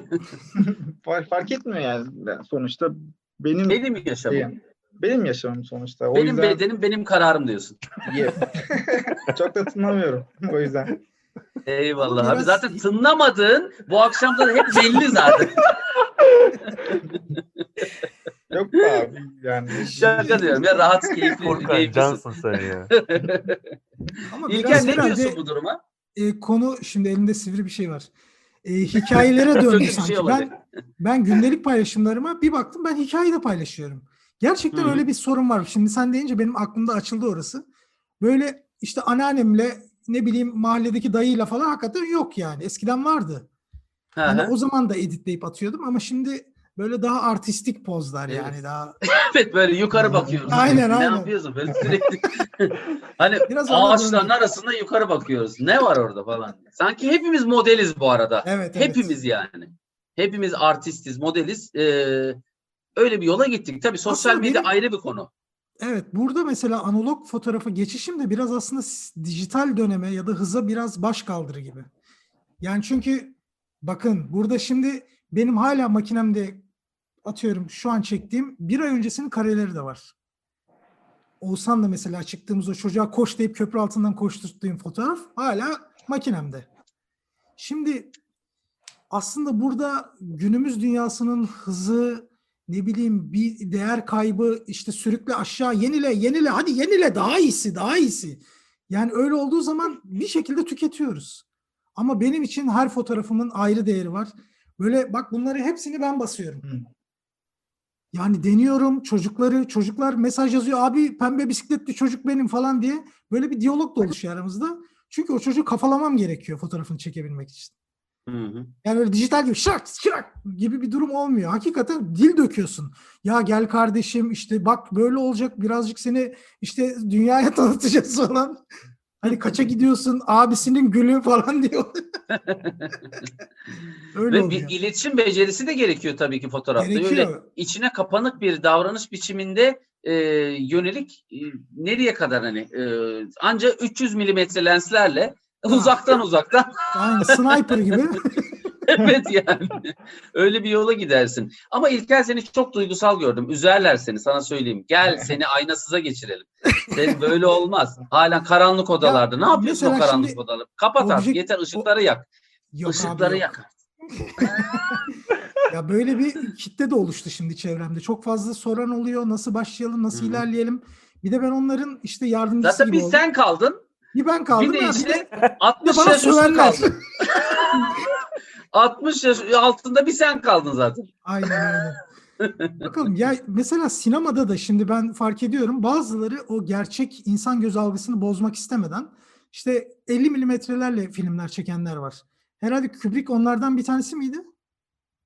(laughs) fark, fark etmiyor yani. Yani sonuçta benim Benim yaşamım. şeyim, benim yaşamım sonuçta. O benim yüzden bedenim benim kararım diyorsun. (laughs) Çok da tınlamıyorum o yüzden. Eyvallah Ama abi. Zaten tınlamadığın bu akşam da hep belli zaten. (laughs) Yok abi yani. Şaka diyorum ya rahat keyifli. Keyiflisin. cansın sen ya. (laughs) Ama İlker ne herhalde diyorsun bu duruma? e, konu şimdi elimde sivri bir şey var. E, hikayelere döndü bir sanki. şey ben ben gündelik paylaşımlarıma bir baktım ben hikaye de paylaşıyorum. Gerçekten Hı hı. öyle bir sorun var. Şimdi sen deyince benim aklımda açıldı orası. Böyle işte anneannemle ne bileyim mahalledeki dayıyla falan hakikaten yok yani. Eskiden vardı. Hani o zaman da editleyip atıyordum ama şimdi böyle daha artistik pozlar Evet. yani daha (laughs) Evet böyle yukarı bakıyoruz. Aynen, ne aynen. yapıyorsun böyle sürekli? (laughs) hani Biraz ağaçların anladım. arasında yukarı bakıyoruz. Ne var orada falan. Sanki hepimiz modeliz bu arada. evet evet. Hepimiz yani. Hepimiz artistiz, modeliz. Ee, öyle bir yola gittik. Tabii sosyal Aslında medya benim- ayrı bir konu. Evet, burada mesela analog fotoğrafa geçişim de biraz aslında dijital döneme ya da hıza biraz baş kaldırı gibi. Yani çünkü bakın burada şimdi benim hala makinemde atıyorum şu an çektiğim bir ay öncesinin kareleri de var. Oğuzhan da mesela çıktığımız o çocuğa koş deyip köprü altından koşturttuğum fotoğraf hala makinemde. Şimdi aslında burada günümüz dünyasının hızı, ne bileyim bir değer kaybı işte sürükle aşağı yenile yenile hadi yenile daha iyisi daha iyisi. Yani öyle olduğu zaman bir şekilde tüketiyoruz. Ama benim için her fotoğrafımın ayrı değeri var. Böyle bak bunları hepsini ben basıyorum. Hı. Yani deniyorum çocukları çocuklar mesaj yazıyor abi pembe bisikletli çocuk benim falan diye. Böyle bir diyalog da oluşuyor aramızda. Çünkü o çocuğu kafalamam gerekiyor fotoğrafını çekebilmek için. Hı hı. Yani öyle dijital gibi şak şak gibi bir durum olmuyor. Hakikaten dil döküyorsun. Ya gel kardeşim işte bak böyle olacak birazcık seni işte dünyaya (laughs) tanıtacağız falan. Hani kaça gidiyorsun abisinin gülü falan (laughs) diyor. (laughs) öyle Ve oluyor. bir iletişim becerisi de gerekiyor tabii ki fotoğrafta. Öyle Gerekiyor. içine kapanık bir davranış biçiminde e, yönelik e, nereye kadar hani e, anca 300 milimetre lenslerle uzaktan uzaktan Aynı sniper gibi. (laughs) evet yani öyle bir yola gidersin. Ama İlker seni çok duygusal gördüm. Üzerler seni sana söyleyeyim. Gel (laughs) seni aynasıza geçirelim. Sen böyle olmaz. Halen karanlık odalarda. ne yapıyorsun o karanlık şimdi odalarda? Kapat artık objek- yeter ışıkları yak. Yok abi Işıkları yok. yak. (laughs) Ya böyle bir kitle de oluştu şimdi çevremde. Çok fazla soran oluyor. Nasıl başlayalım, nasıl Hı hı. ilerleyelim? Bir de ben onların işte yardımcısı Zaten gibi biz oldum. sen kaldın. Bir ben kaldım. Bir de işte de 60 bana yaş üstü kaldın. 60 (laughs) yaş altında bir sen kaldın zaten. Aynen öyle. Bakalım ya mesela sinemada da şimdi ben fark ediyorum bazıları o gerçek insan göz algısını bozmak istemeden işte 50 milimetrelerle filmler çekenler var. Herhalde Kubrick onlardan bir tanesi miydi?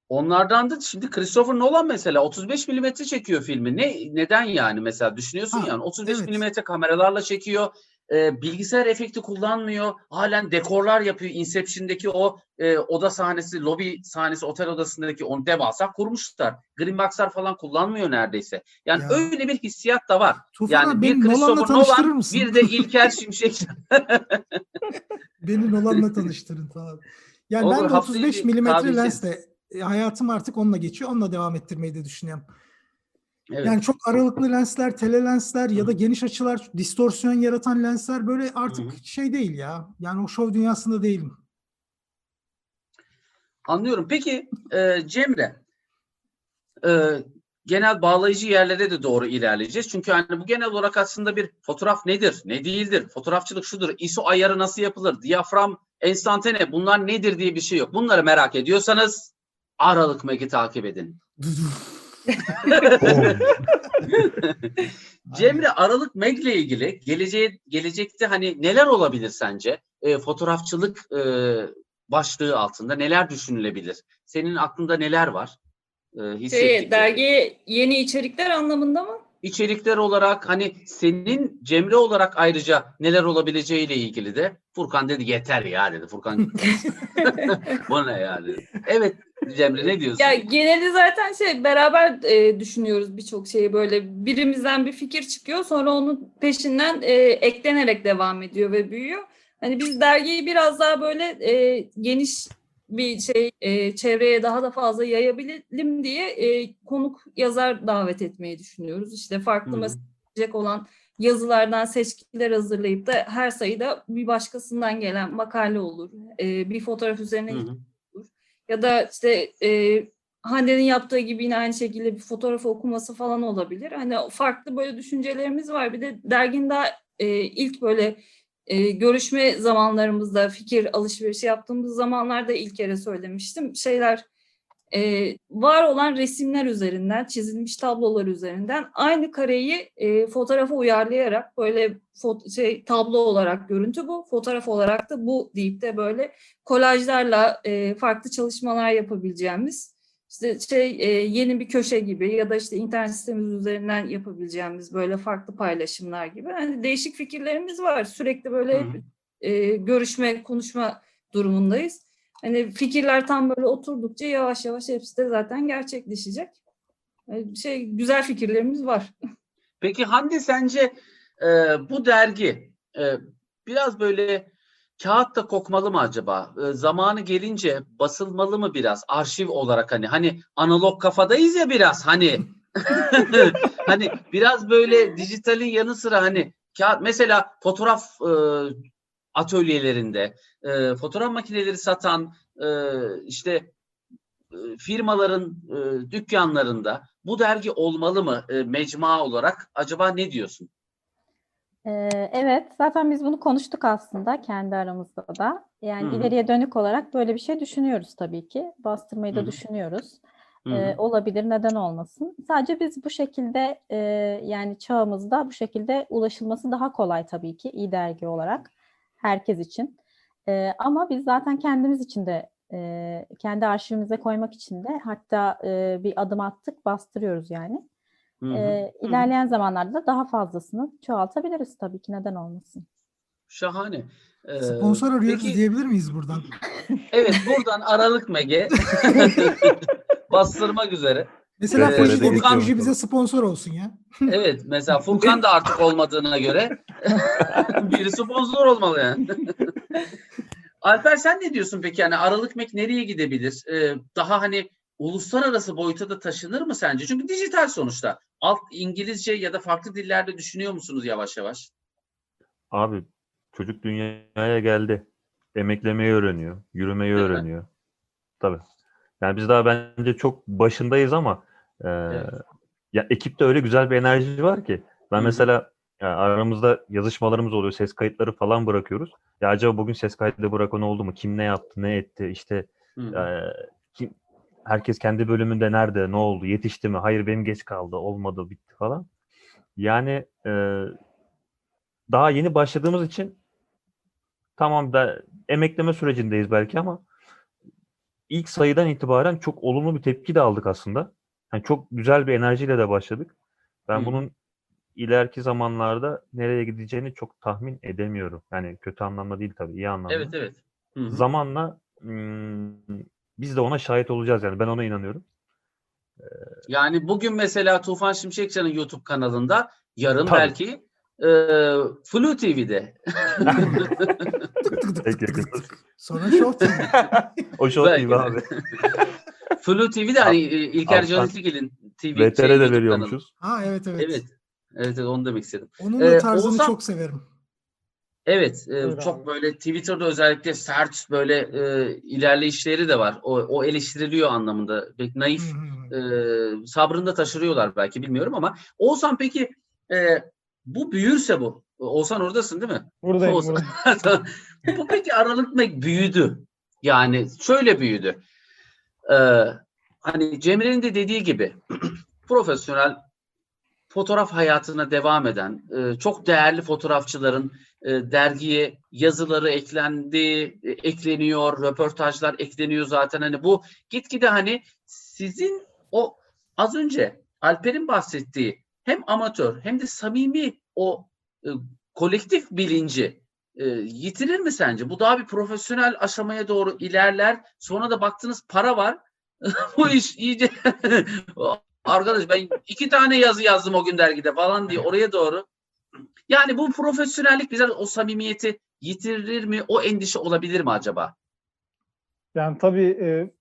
Onlardan da şimdi Christopher Nolan mesela 35 milimetre çekiyor filmi. Ne neden yani mesela düşünüyorsun Ha, yani 35 evet. milimetre kameralarla çekiyor. Ee, bilgisayar efekti kullanmıyor. Halen dekorlar yapıyor. Inception'daki o e, oda sahnesi, lobi sahnesi, otel odasındaki onu devasa kurmuşlar. Green box'lar falan kullanmıyor neredeyse. Yani Ya. öyle bir hissiyat da var. Tufan Yani abi bir Christopher Nolan, mısın? bir de İlker Şimşek. (laughs) Beni Nolan'la tanıştırın falan. Yani Olur, ben de haftaya 35 bir milimetre lensle e, hayatım artık onunla geçiyor. Onunla devam ettirmeyi de düşünüyorum. Evet. Yani çok aralıklı lensler, tele lensler ya da geniş açılar, distorsiyon yaratan lensler böyle artık Hı şey değil ya. Yani o şov dünyasında değilim. Anlıyorum. Peki e, Cemre, e, genel bağlayıcı yerlere de doğru ilerleyeceğiz. Çünkü hani bu genel olarak aslında bir fotoğraf nedir, ne değildir, fotoğrafçılık şudur, ISO ayarı nasıl yapılır, diyafram, enstantane bunlar nedir diye bir şey yok. Bunları merak ediyorsanız Aralık Meg'i takip edin. (laughs) Cemre Aralık Meg'le ilgili geleceğe, gelecekte hani neler olabilir sence? E, fotoğrafçılık e, başlığı altında neler düşünülebilir? Senin aklında neler var? E, Şey, dergiye yeni içerikler anlamında mı? İçerikler olarak hani senin Cemre olarak ayrıca neler olabileceğiyle ilgili de Furkan dedi yeter ya dedi. Furkan (laughs) (laughs) bu ne ya dedi. Evet Cemre ne diyorsun? Ya genelde zaten şey beraber e, düşünüyoruz birçok şeyi böyle birimizden bir fikir çıkıyor sonra onun peşinden e, eklenerek devam ediyor ve büyüyor. Hani biz dergiyi biraz daha böyle e, geniş bir şey e, çevreye daha da fazla yayabilelim diye e, konuk yazar davet etmeyi düşünüyoruz. İşte farklı mesajcek olan yazılardan seçkiler hazırlayıp da her sayıda bir başkasından gelen makale olur. E, bir fotoğraf üzerine Hı hı. Ya da işte e, Hande'nin yaptığı gibi yine aynı şekilde bir fotoğraf okuması falan olabilir. Hani farklı böyle düşüncelerimiz var. Bir de derginin daha e, ilk böyle e, görüşme zamanlarımızda fikir alışverişi yaptığımız zamanlarda ilk kere söylemiştim. Şeyler e, var olan resimler üzerinden, çizilmiş tablolar üzerinden aynı kareyi e, fotoğrafa uyarlayarak böyle fot- şey tablo olarak görüntü bu, fotoğraf olarak da bu deyip de böyle kolajlarla e, farklı çalışmalar yapabileceğimiz işte şey e, yeni bir köşe gibi ya da işte internet sitemiz üzerinden yapabileceğimiz böyle farklı paylaşımlar gibi hani değişik fikirlerimiz var sürekli böyle Hı hı. hep, e, görüşme konuşma durumundayız. Hani fikirler tam böyle oturdukça yavaş yavaş hepsi de zaten gerçekleşecek. E, Şey güzel fikirlerimiz var. Peki Hande sence e, bu dergi e, biraz böyle kağıtta kokmalı mı acaba? E, zamanı gelince basılmalı mı biraz arşiv olarak hani hani analog kafadayız ya biraz hani (laughs) hani biraz böyle dijitalin yanı sıra hani kağıt mesela fotoğraf e, atölyelerinde e, fotoğraf makineleri satan e, işte e, firmaların e, dükkanlarında bu dergi olmalı mı e, mecmua olarak? Acaba ne diyorsun? Ee, evet, zaten biz bunu konuştuk aslında kendi aramızda da. Yani Hı hı. ileriye dönük olarak böyle bir şey düşünüyoruz tabii ki. Bastırmayı da hı. düşünüyoruz. Ee, olabilir, neden olmasın? Sadece biz bu şekilde e, yani çağımızda bu şekilde ulaşılması daha kolay tabii ki iyi dergi olarak herkes için. Ee, ama biz zaten kendimiz için de e, kendi arşivimize koymak için de hatta e, bir adım attık, bastırıyoruz yani. Hı hı. Hı hı. ilerleyen zamanlarda da daha fazlasını çoğaltabiliriz tabii ki neden olmasın. Şahane. Ee, Sponsor arıyoruz peki- diyebilir miyiz buradan? (laughs) Evet buradan Aralık Mege (laughs) bastırmak üzere. Mesela Ee, Fuji dedik. Fuji bize sponsor olsun ya. Evet mesela Furkan da artık olmadığına göre (laughs) biri sponsor olmalı yani. (laughs) Alper sen ne diyorsun peki? Yani Aralık Mek nereye gidebilir? Ee, daha hani uluslararası boyuta da taşınır mı sence? Çünkü dijital sonuçta. Alt İngilizce ya da farklı dillerde düşünüyor musunuz yavaş yavaş? Abi çocuk dünyaya geldi. Emeklemeyi öğreniyor. Yürümeyi Değil mi? öğreniyor. Tabii. Yani biz daha bence çok başındayız ama e, Evet. Ya ekipte öyle güzel bir enerji var ki. Ben Hı hı. mesela Yani aramızda yazışmalarımız oluyor. Ses kayıtları falan bırakıyoruz. Ya acaba bugün ses kaydı bırakan oldu mu? Kim ne yaptı, ne etti? İşte Hı hı. e, kim, herkes kendi bölümünde nerede, ne oldu, yetişti mi? Hayır benim geç kaldı, olmadı, bitti falan. Yani e, daha yeni başladığımız için tamam da emekleme sürecindeyiz belki ama ilk sayıdan itibaren çok olumlu bir tepki de aldık aslında. Yani çok güzel bir enerjiyle de başladık. Ben Hı. bunun ileriki zamanlarda nereye gideceğini çok tahmin edemiyorum. Yani kötü anlamda değil tabii, iyi anlamda. Evet evet. Hı hı. Zamanla biz de ona şahit olacağız yani. Ben ona inanıyorum. Yani bugün mesela Tufan Şimşekcan'ın YouTube kanalında, yarın Tabii. belki e, Flu TV'de. (laughs) Sonra Show TV. O Show TV abi. (laughs) Flu TV'de hani e, İlker Alttan Canıtigil'in TV şey, VTR'de de YouTube veriyormuşuz. Ha evet evet. Evet. Evet, evet onu demek istedim. Onun da Ee, tarzını Oğuzhan- çok severim. Evet, e, çok abi. böyle Twitter'da özellikle sert böyle e, ilerleyişleri de var. O, o eleştiriliyor anlamında. Pek naif e, sabrını da taşırıyorlar belki bilmiyorum ama Oğuzhan peki e, bu büyürse bu. Oğuzhan oradasın değil mi? Buradayım. Olsun. buradayım. (laughs) bu peki aralıkla büyüdü. Yani şöyle büyüdü. Ee, hani Cemre'nin de dediği gibi (clears throat) profesyonel fotoğraf hayatına devam eden e, çok değerli fotoğrafçıların e, dergiye yazıları eklendi, e, ekleniyor, röportajlar ekleniyor zaten. Hani bu gitgide hani sizin o az önce Alper'in bahsettiği hem amatör hem de samimi o e, kolektif bilinci e, yitirir mi sence? Bu daha bir profesyonel aşamaya doğru ilerler. Sonra da baktınız para var. (laughs) Bu iş iyice (laughs) arkadaş ben iki tane yazı yazdım o gün dergide falan diye oraya doğru. Yani bu profesyonellik bize o samimiyeti yitirir mi? O endişe olabilir mi acaba? Yani tabii e,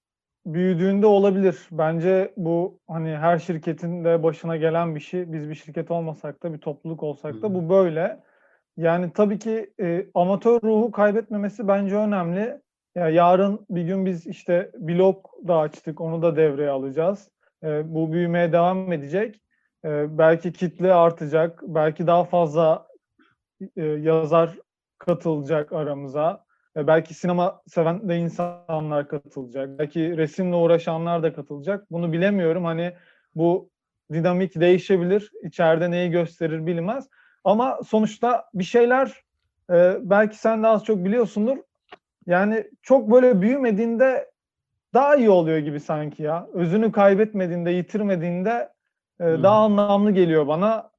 büyüdüğünde olabilir. Bence bu hani her şirketin de başına gelen bir şey. Biz bir şirket olmasak da bir topluluk olsak da bu böyle. Yani tabii ki e, amatör ruhu kaybetmemesi bence önemli. Ya yarın bir gün biz işte blog da açtık, onu da devreye alacağız. E, bu büyümeye devam edecek. E, belki kitle artacak, belki daha fazla e, yazar katılacak aramıza. E, belki sinema seven de insanlar katılacak. Belki resimle uğraşanlar da katılacak. Bunu bilemiyorum. Hani bu dinamik değişebilir. İçeride neyi gösterir bilinmez. Ama sonuçta bir şeyler e, belki sen de az çok biliyorsundur. Yani çok böyle büyümediğinde daha iyi oluyor gibi sanki ya. Özünü kaybetmediğinde, yitirmediğinde e, Hı. daha anlamlı geliyor bana.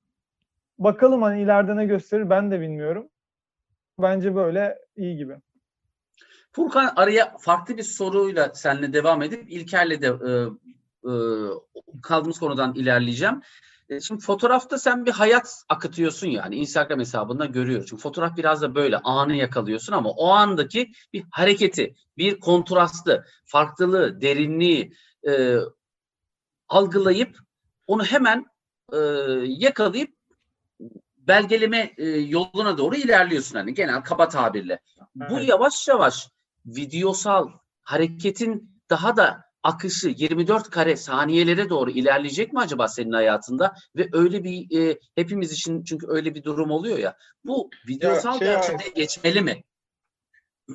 Bakalım hani ileride ne gösterir ben de bilmiyorum. Bence böyle iyi gibi. Furkan araya farklı bir soruyla seninle devam edip İlker'le de e, e, kaldığımız konudan ilerleyeceğim. E, Şimdi fotoğrafta sen bir hayat akıtıyorsun yani Instagram hesabında görüyoruz. Çünkü fotoğraf biraz da böyle anı yakalıyorsun ama o andaki bir hareketi, bir kontrastı, farklılığı, derinliği e, algılayıp onu hemen e, yakalayıp belgeleme e, yoluna doğru ilerliyorsun hani genel kaba tabirle. Bu Evet. yavaş yavaş videosal hareketin daha da akışı 24 kare saniyelere doğru ilerleyecek mi acaba senin hayatında? Ve öyle bir e, hepimiz için çünkü öyle bir durum oluyor ya. Bu videosal şey gerçekte geçmeli mi?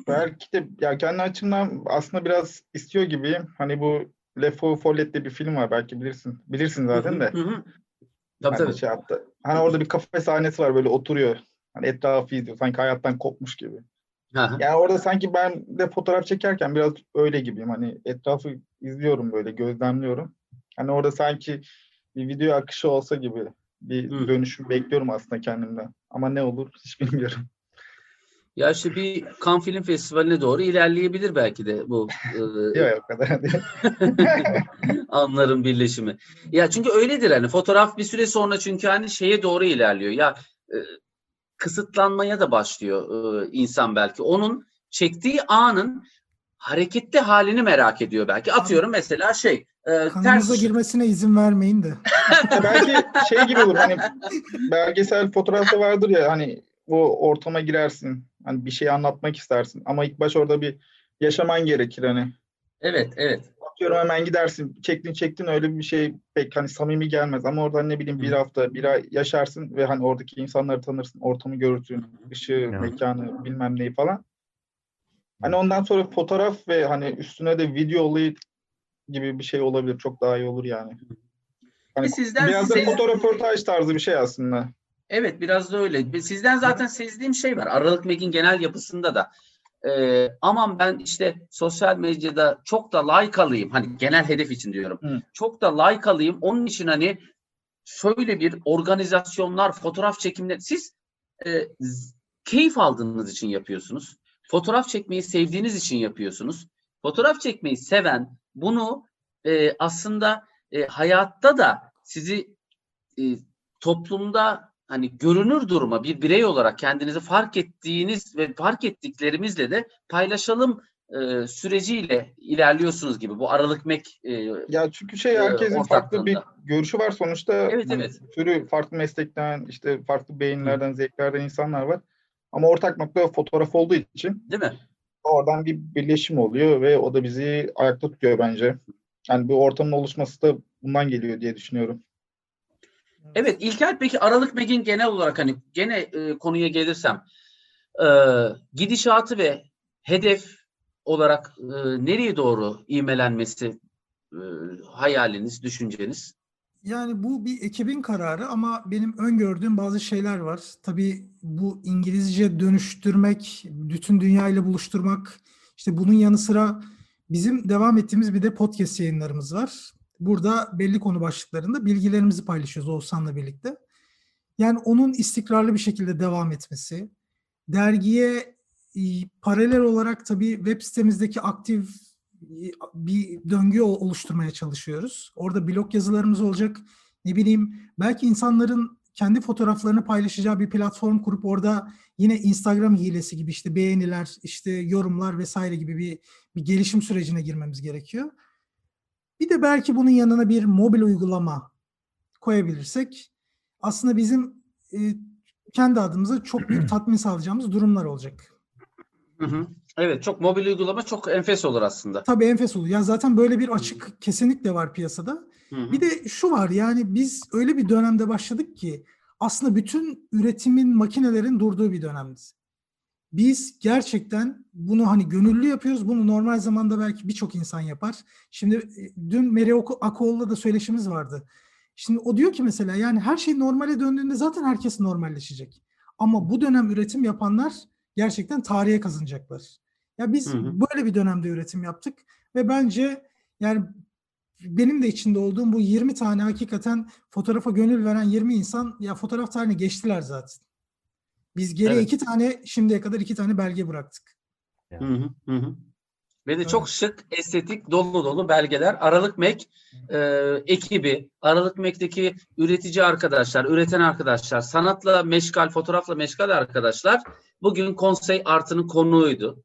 Belki de ya kendi açımdan aslında biraz istiyor gibiyim. Hani bu Lefo Follet'te bir film var belki bilirsin. Bilirsin zaten de. Hı hı. Tabii Hani tabii. şey yaptı. Hani orada bir kafe sahnesi var böyle oturuyor. Hani etrafı izliyor. Sanki hayattan kopmuş gibi. Hı. Yani orada sanki ben de fotoğraf çekerken biraz öyle gibiyim. Hani etrafı izliyorum böyle, gözlemliyorum. Hani orada sanki bir video akışı olsa gibi bir Hı. dönüşüm bekliyorum aslında kendimden. Ama ne olur hiç (laughs) bilmiyorum. Ya işte bir Cannes Film Festivali'ne doğru ilerleyebilir belki de bu e, (laughs) Yok o kadar değil. (laughs) anların birleşimi. Ya çünkü öyledir hani fotoğraf bir süre sonra çünkü hani şeye doğru ilerliyor. Ya e, kısıtlanmaya da başlıyor e, insan belki. Onun çektiği anın hareketli halini merak ediyor belki. Atıyorum mesela şey e, Kanınıza ters girmesine izin vermeyin de. Belki şey gibi olur hani (laughs) belgesel fotoğrafta vardır ya hani o ortama girersin. Hani bir şey anlatmak istersin. Ama ilk baş orada bir yaşaman gerekir hani. Evet, evet. atıyorum hemen gidersin çektin çektin öyle bir şey pek hani samimi gelmez ama oradan ne bileyim bir hafta bir ay yaşarsın ve hani oradaki insanları tanırsın ortamı görürsün ışığı mekanı bilmem neyi falan. Hani ondan sonra fotoğraf ve hani üstüne de video olayı gibi bir şey olabilir çok daha iyi olur yani. Hani sizden biraz da size- fotoğraförtaj tarzı bir şey aslında. Evet biraz da öyle. Sizden zaten sezdiğim şey var. Aralık Meg'in genel yapısında da. Ee, aman ben işte sosyal medyada çok da like alayım. Hani genel hedef için diyorum. Hı. Çok da like alayım. Onun için hani şöyle bir organizasyonlar, fotoğraf çekimleri. Siz e, keyif aldığınız için yapıyorsunuz. Fotoğraf çekmeyi sevdiğiniz için yapıyorsunuz. Fotoğraf çekmeyi seven, bunu e, aslında e, hayatta da sizi e, toplumda hani görünür duruma bir birey olarak kendinizi fark ettiğiniz ve fark ettiklerimizle de paylaşalım e, süreciyle ilerliyorsunuz gibi bu Aralık Mek e, Ya çünkü şey Ee, herkesin farklı bir görüşü var sonuçta. Evet, Hani evet. Sürü farklı meslekten işte farklı beyinlerden, zevklerden insanlar var. Ama ortak nokta fotoğraf olduğu için değil mi? oradan bir birleşim oluyor ve o da bizi ayakta tutuyor bence. Yani bu ortamın oluşması da bundan geliyor diye düşünüyorum. Evet İlker peki Aralık Meg'in genel olarak hani gene e, konuya gelirsem e, gidişatı ve hedef olarak e, nereye doğru ivmelenmesi e, hayaliniz, düşünceniz? Yani bu bir ekibin kararı ama benim öngördüğüm bazı şeyler var. Tabii bu İngilizce dönüştürmek, bütün dünyayla buluşturmak, işte bunun yanı sıra bizim devam ettiğimiz bir de podcast yayınlarımız var. Burada belli konu başlıklarında bilgilerimizi paylaşıyoruz Oğuzhan'la birlikte. Yani onun istikrarlı bir şekilde devam etmesi, dergiye e, paralel olarak tabii web sitemizdeki aktif bir döngü oluşturmaya çalışıyoruz. Orada blog yazılarımız olacak. Ne bileyim belki insanların kendi fotoğraflarını paylaşacağı bir platform kurup orada yine Instagram hilesi gibi işte beğeniler, işte yorumlar vesaire gibi bir bir gelişim sürecine girmemiz gerekiyor. Bir de belki bunun yanına bir mobil uygulama koyabilirsek aslında bizim e, kendi adımıza çok büyük (clears throat) tatmin sağlayacağımız durumlar olacak. Hı hı. Evet çok mobil uygulama çok enfes olur aslında. Tabii enfes olur. Ya zaten böyle bir açık kesinlikle var piyasada. Hı hı. Bir de şu var yani biz öyle bir dönemde başladık ki aslında bütün üretimin makinelerin durduğu bir dönemdeyiz. Biz gerçekten bunu hani gönüllü yapıyoruz. Bunu normal zamanda belki birçok insan yapar. Şimdi e, dün Meri Akoğlu'la da söyleşimiz vardı. Şimdi o diyor ki mesela yani her şey normale döndüğünde zaten herkes normalleşecek. Ama bu dönem üretim yapanlar gerçekten tarihe kazanacaklar. Ya biz Hı hı. böyle bir dönemde üretim yaptık ve bence yani benim de içinde olduğum bu 20 tane hakikaten fotoğrafa gönül veren 20 insan ya fotoğraf tarihine geçtiler zaten. Biz geriye Evet. iki tane şimdiye kadar iki tane belge bıraktık. Hı hı, hı hı. Ve de Evet. çok şık, estetik, dolu dolu belgeler. Aralık Mek e, ekibi, Aralık Mek'teki üretici arkadaşlar, üreten arkadaşlar, sanatla meşgal, fotoğrafla meşgal arkadaşlar bugün Konsey Artı'nın konuğuydu.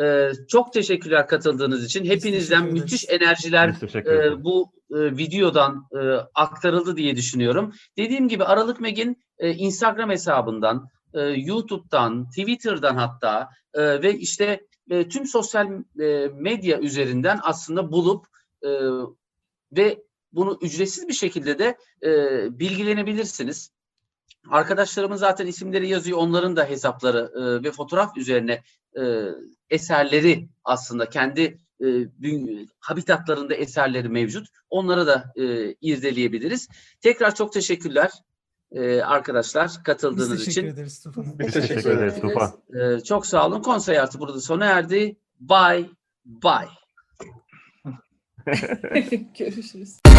E, çok teşekkürler katıldığınız için. Hepinizden teşekkür müthiş enerjiler e, bu e, videodan e, aktarıldı diye düşünüyorum. Dediğim gibi Aralık Meg'in e, Instagram hesabından, e, YouTube'dan, Twitter'dan hatta e, ve işte e, tüm sosyal e, medya üzerinden aslında bulup e, ve bunu ücretsiz bir şekilde de e, bilgilenebilirsiniz. Arkadaşlarımın zaten isimleri yazıyor. Onların da hesapları e, ve fotoğraf üzerine e, eserleri aslında kendi e, habitatlarında eserleri mevcut. Onları da e, irdeleyebiliriz. Tekrar çok teşekkürler e, arkadaşlar Biz katıldığınız teşekkür için. ederiz. Biz Teşekkür teşekkür ederiz ederiz. Tufan. E, çok sağ olun. Konsey artı burada sona erdi. Bye bye. Görüşürüz. (laughs)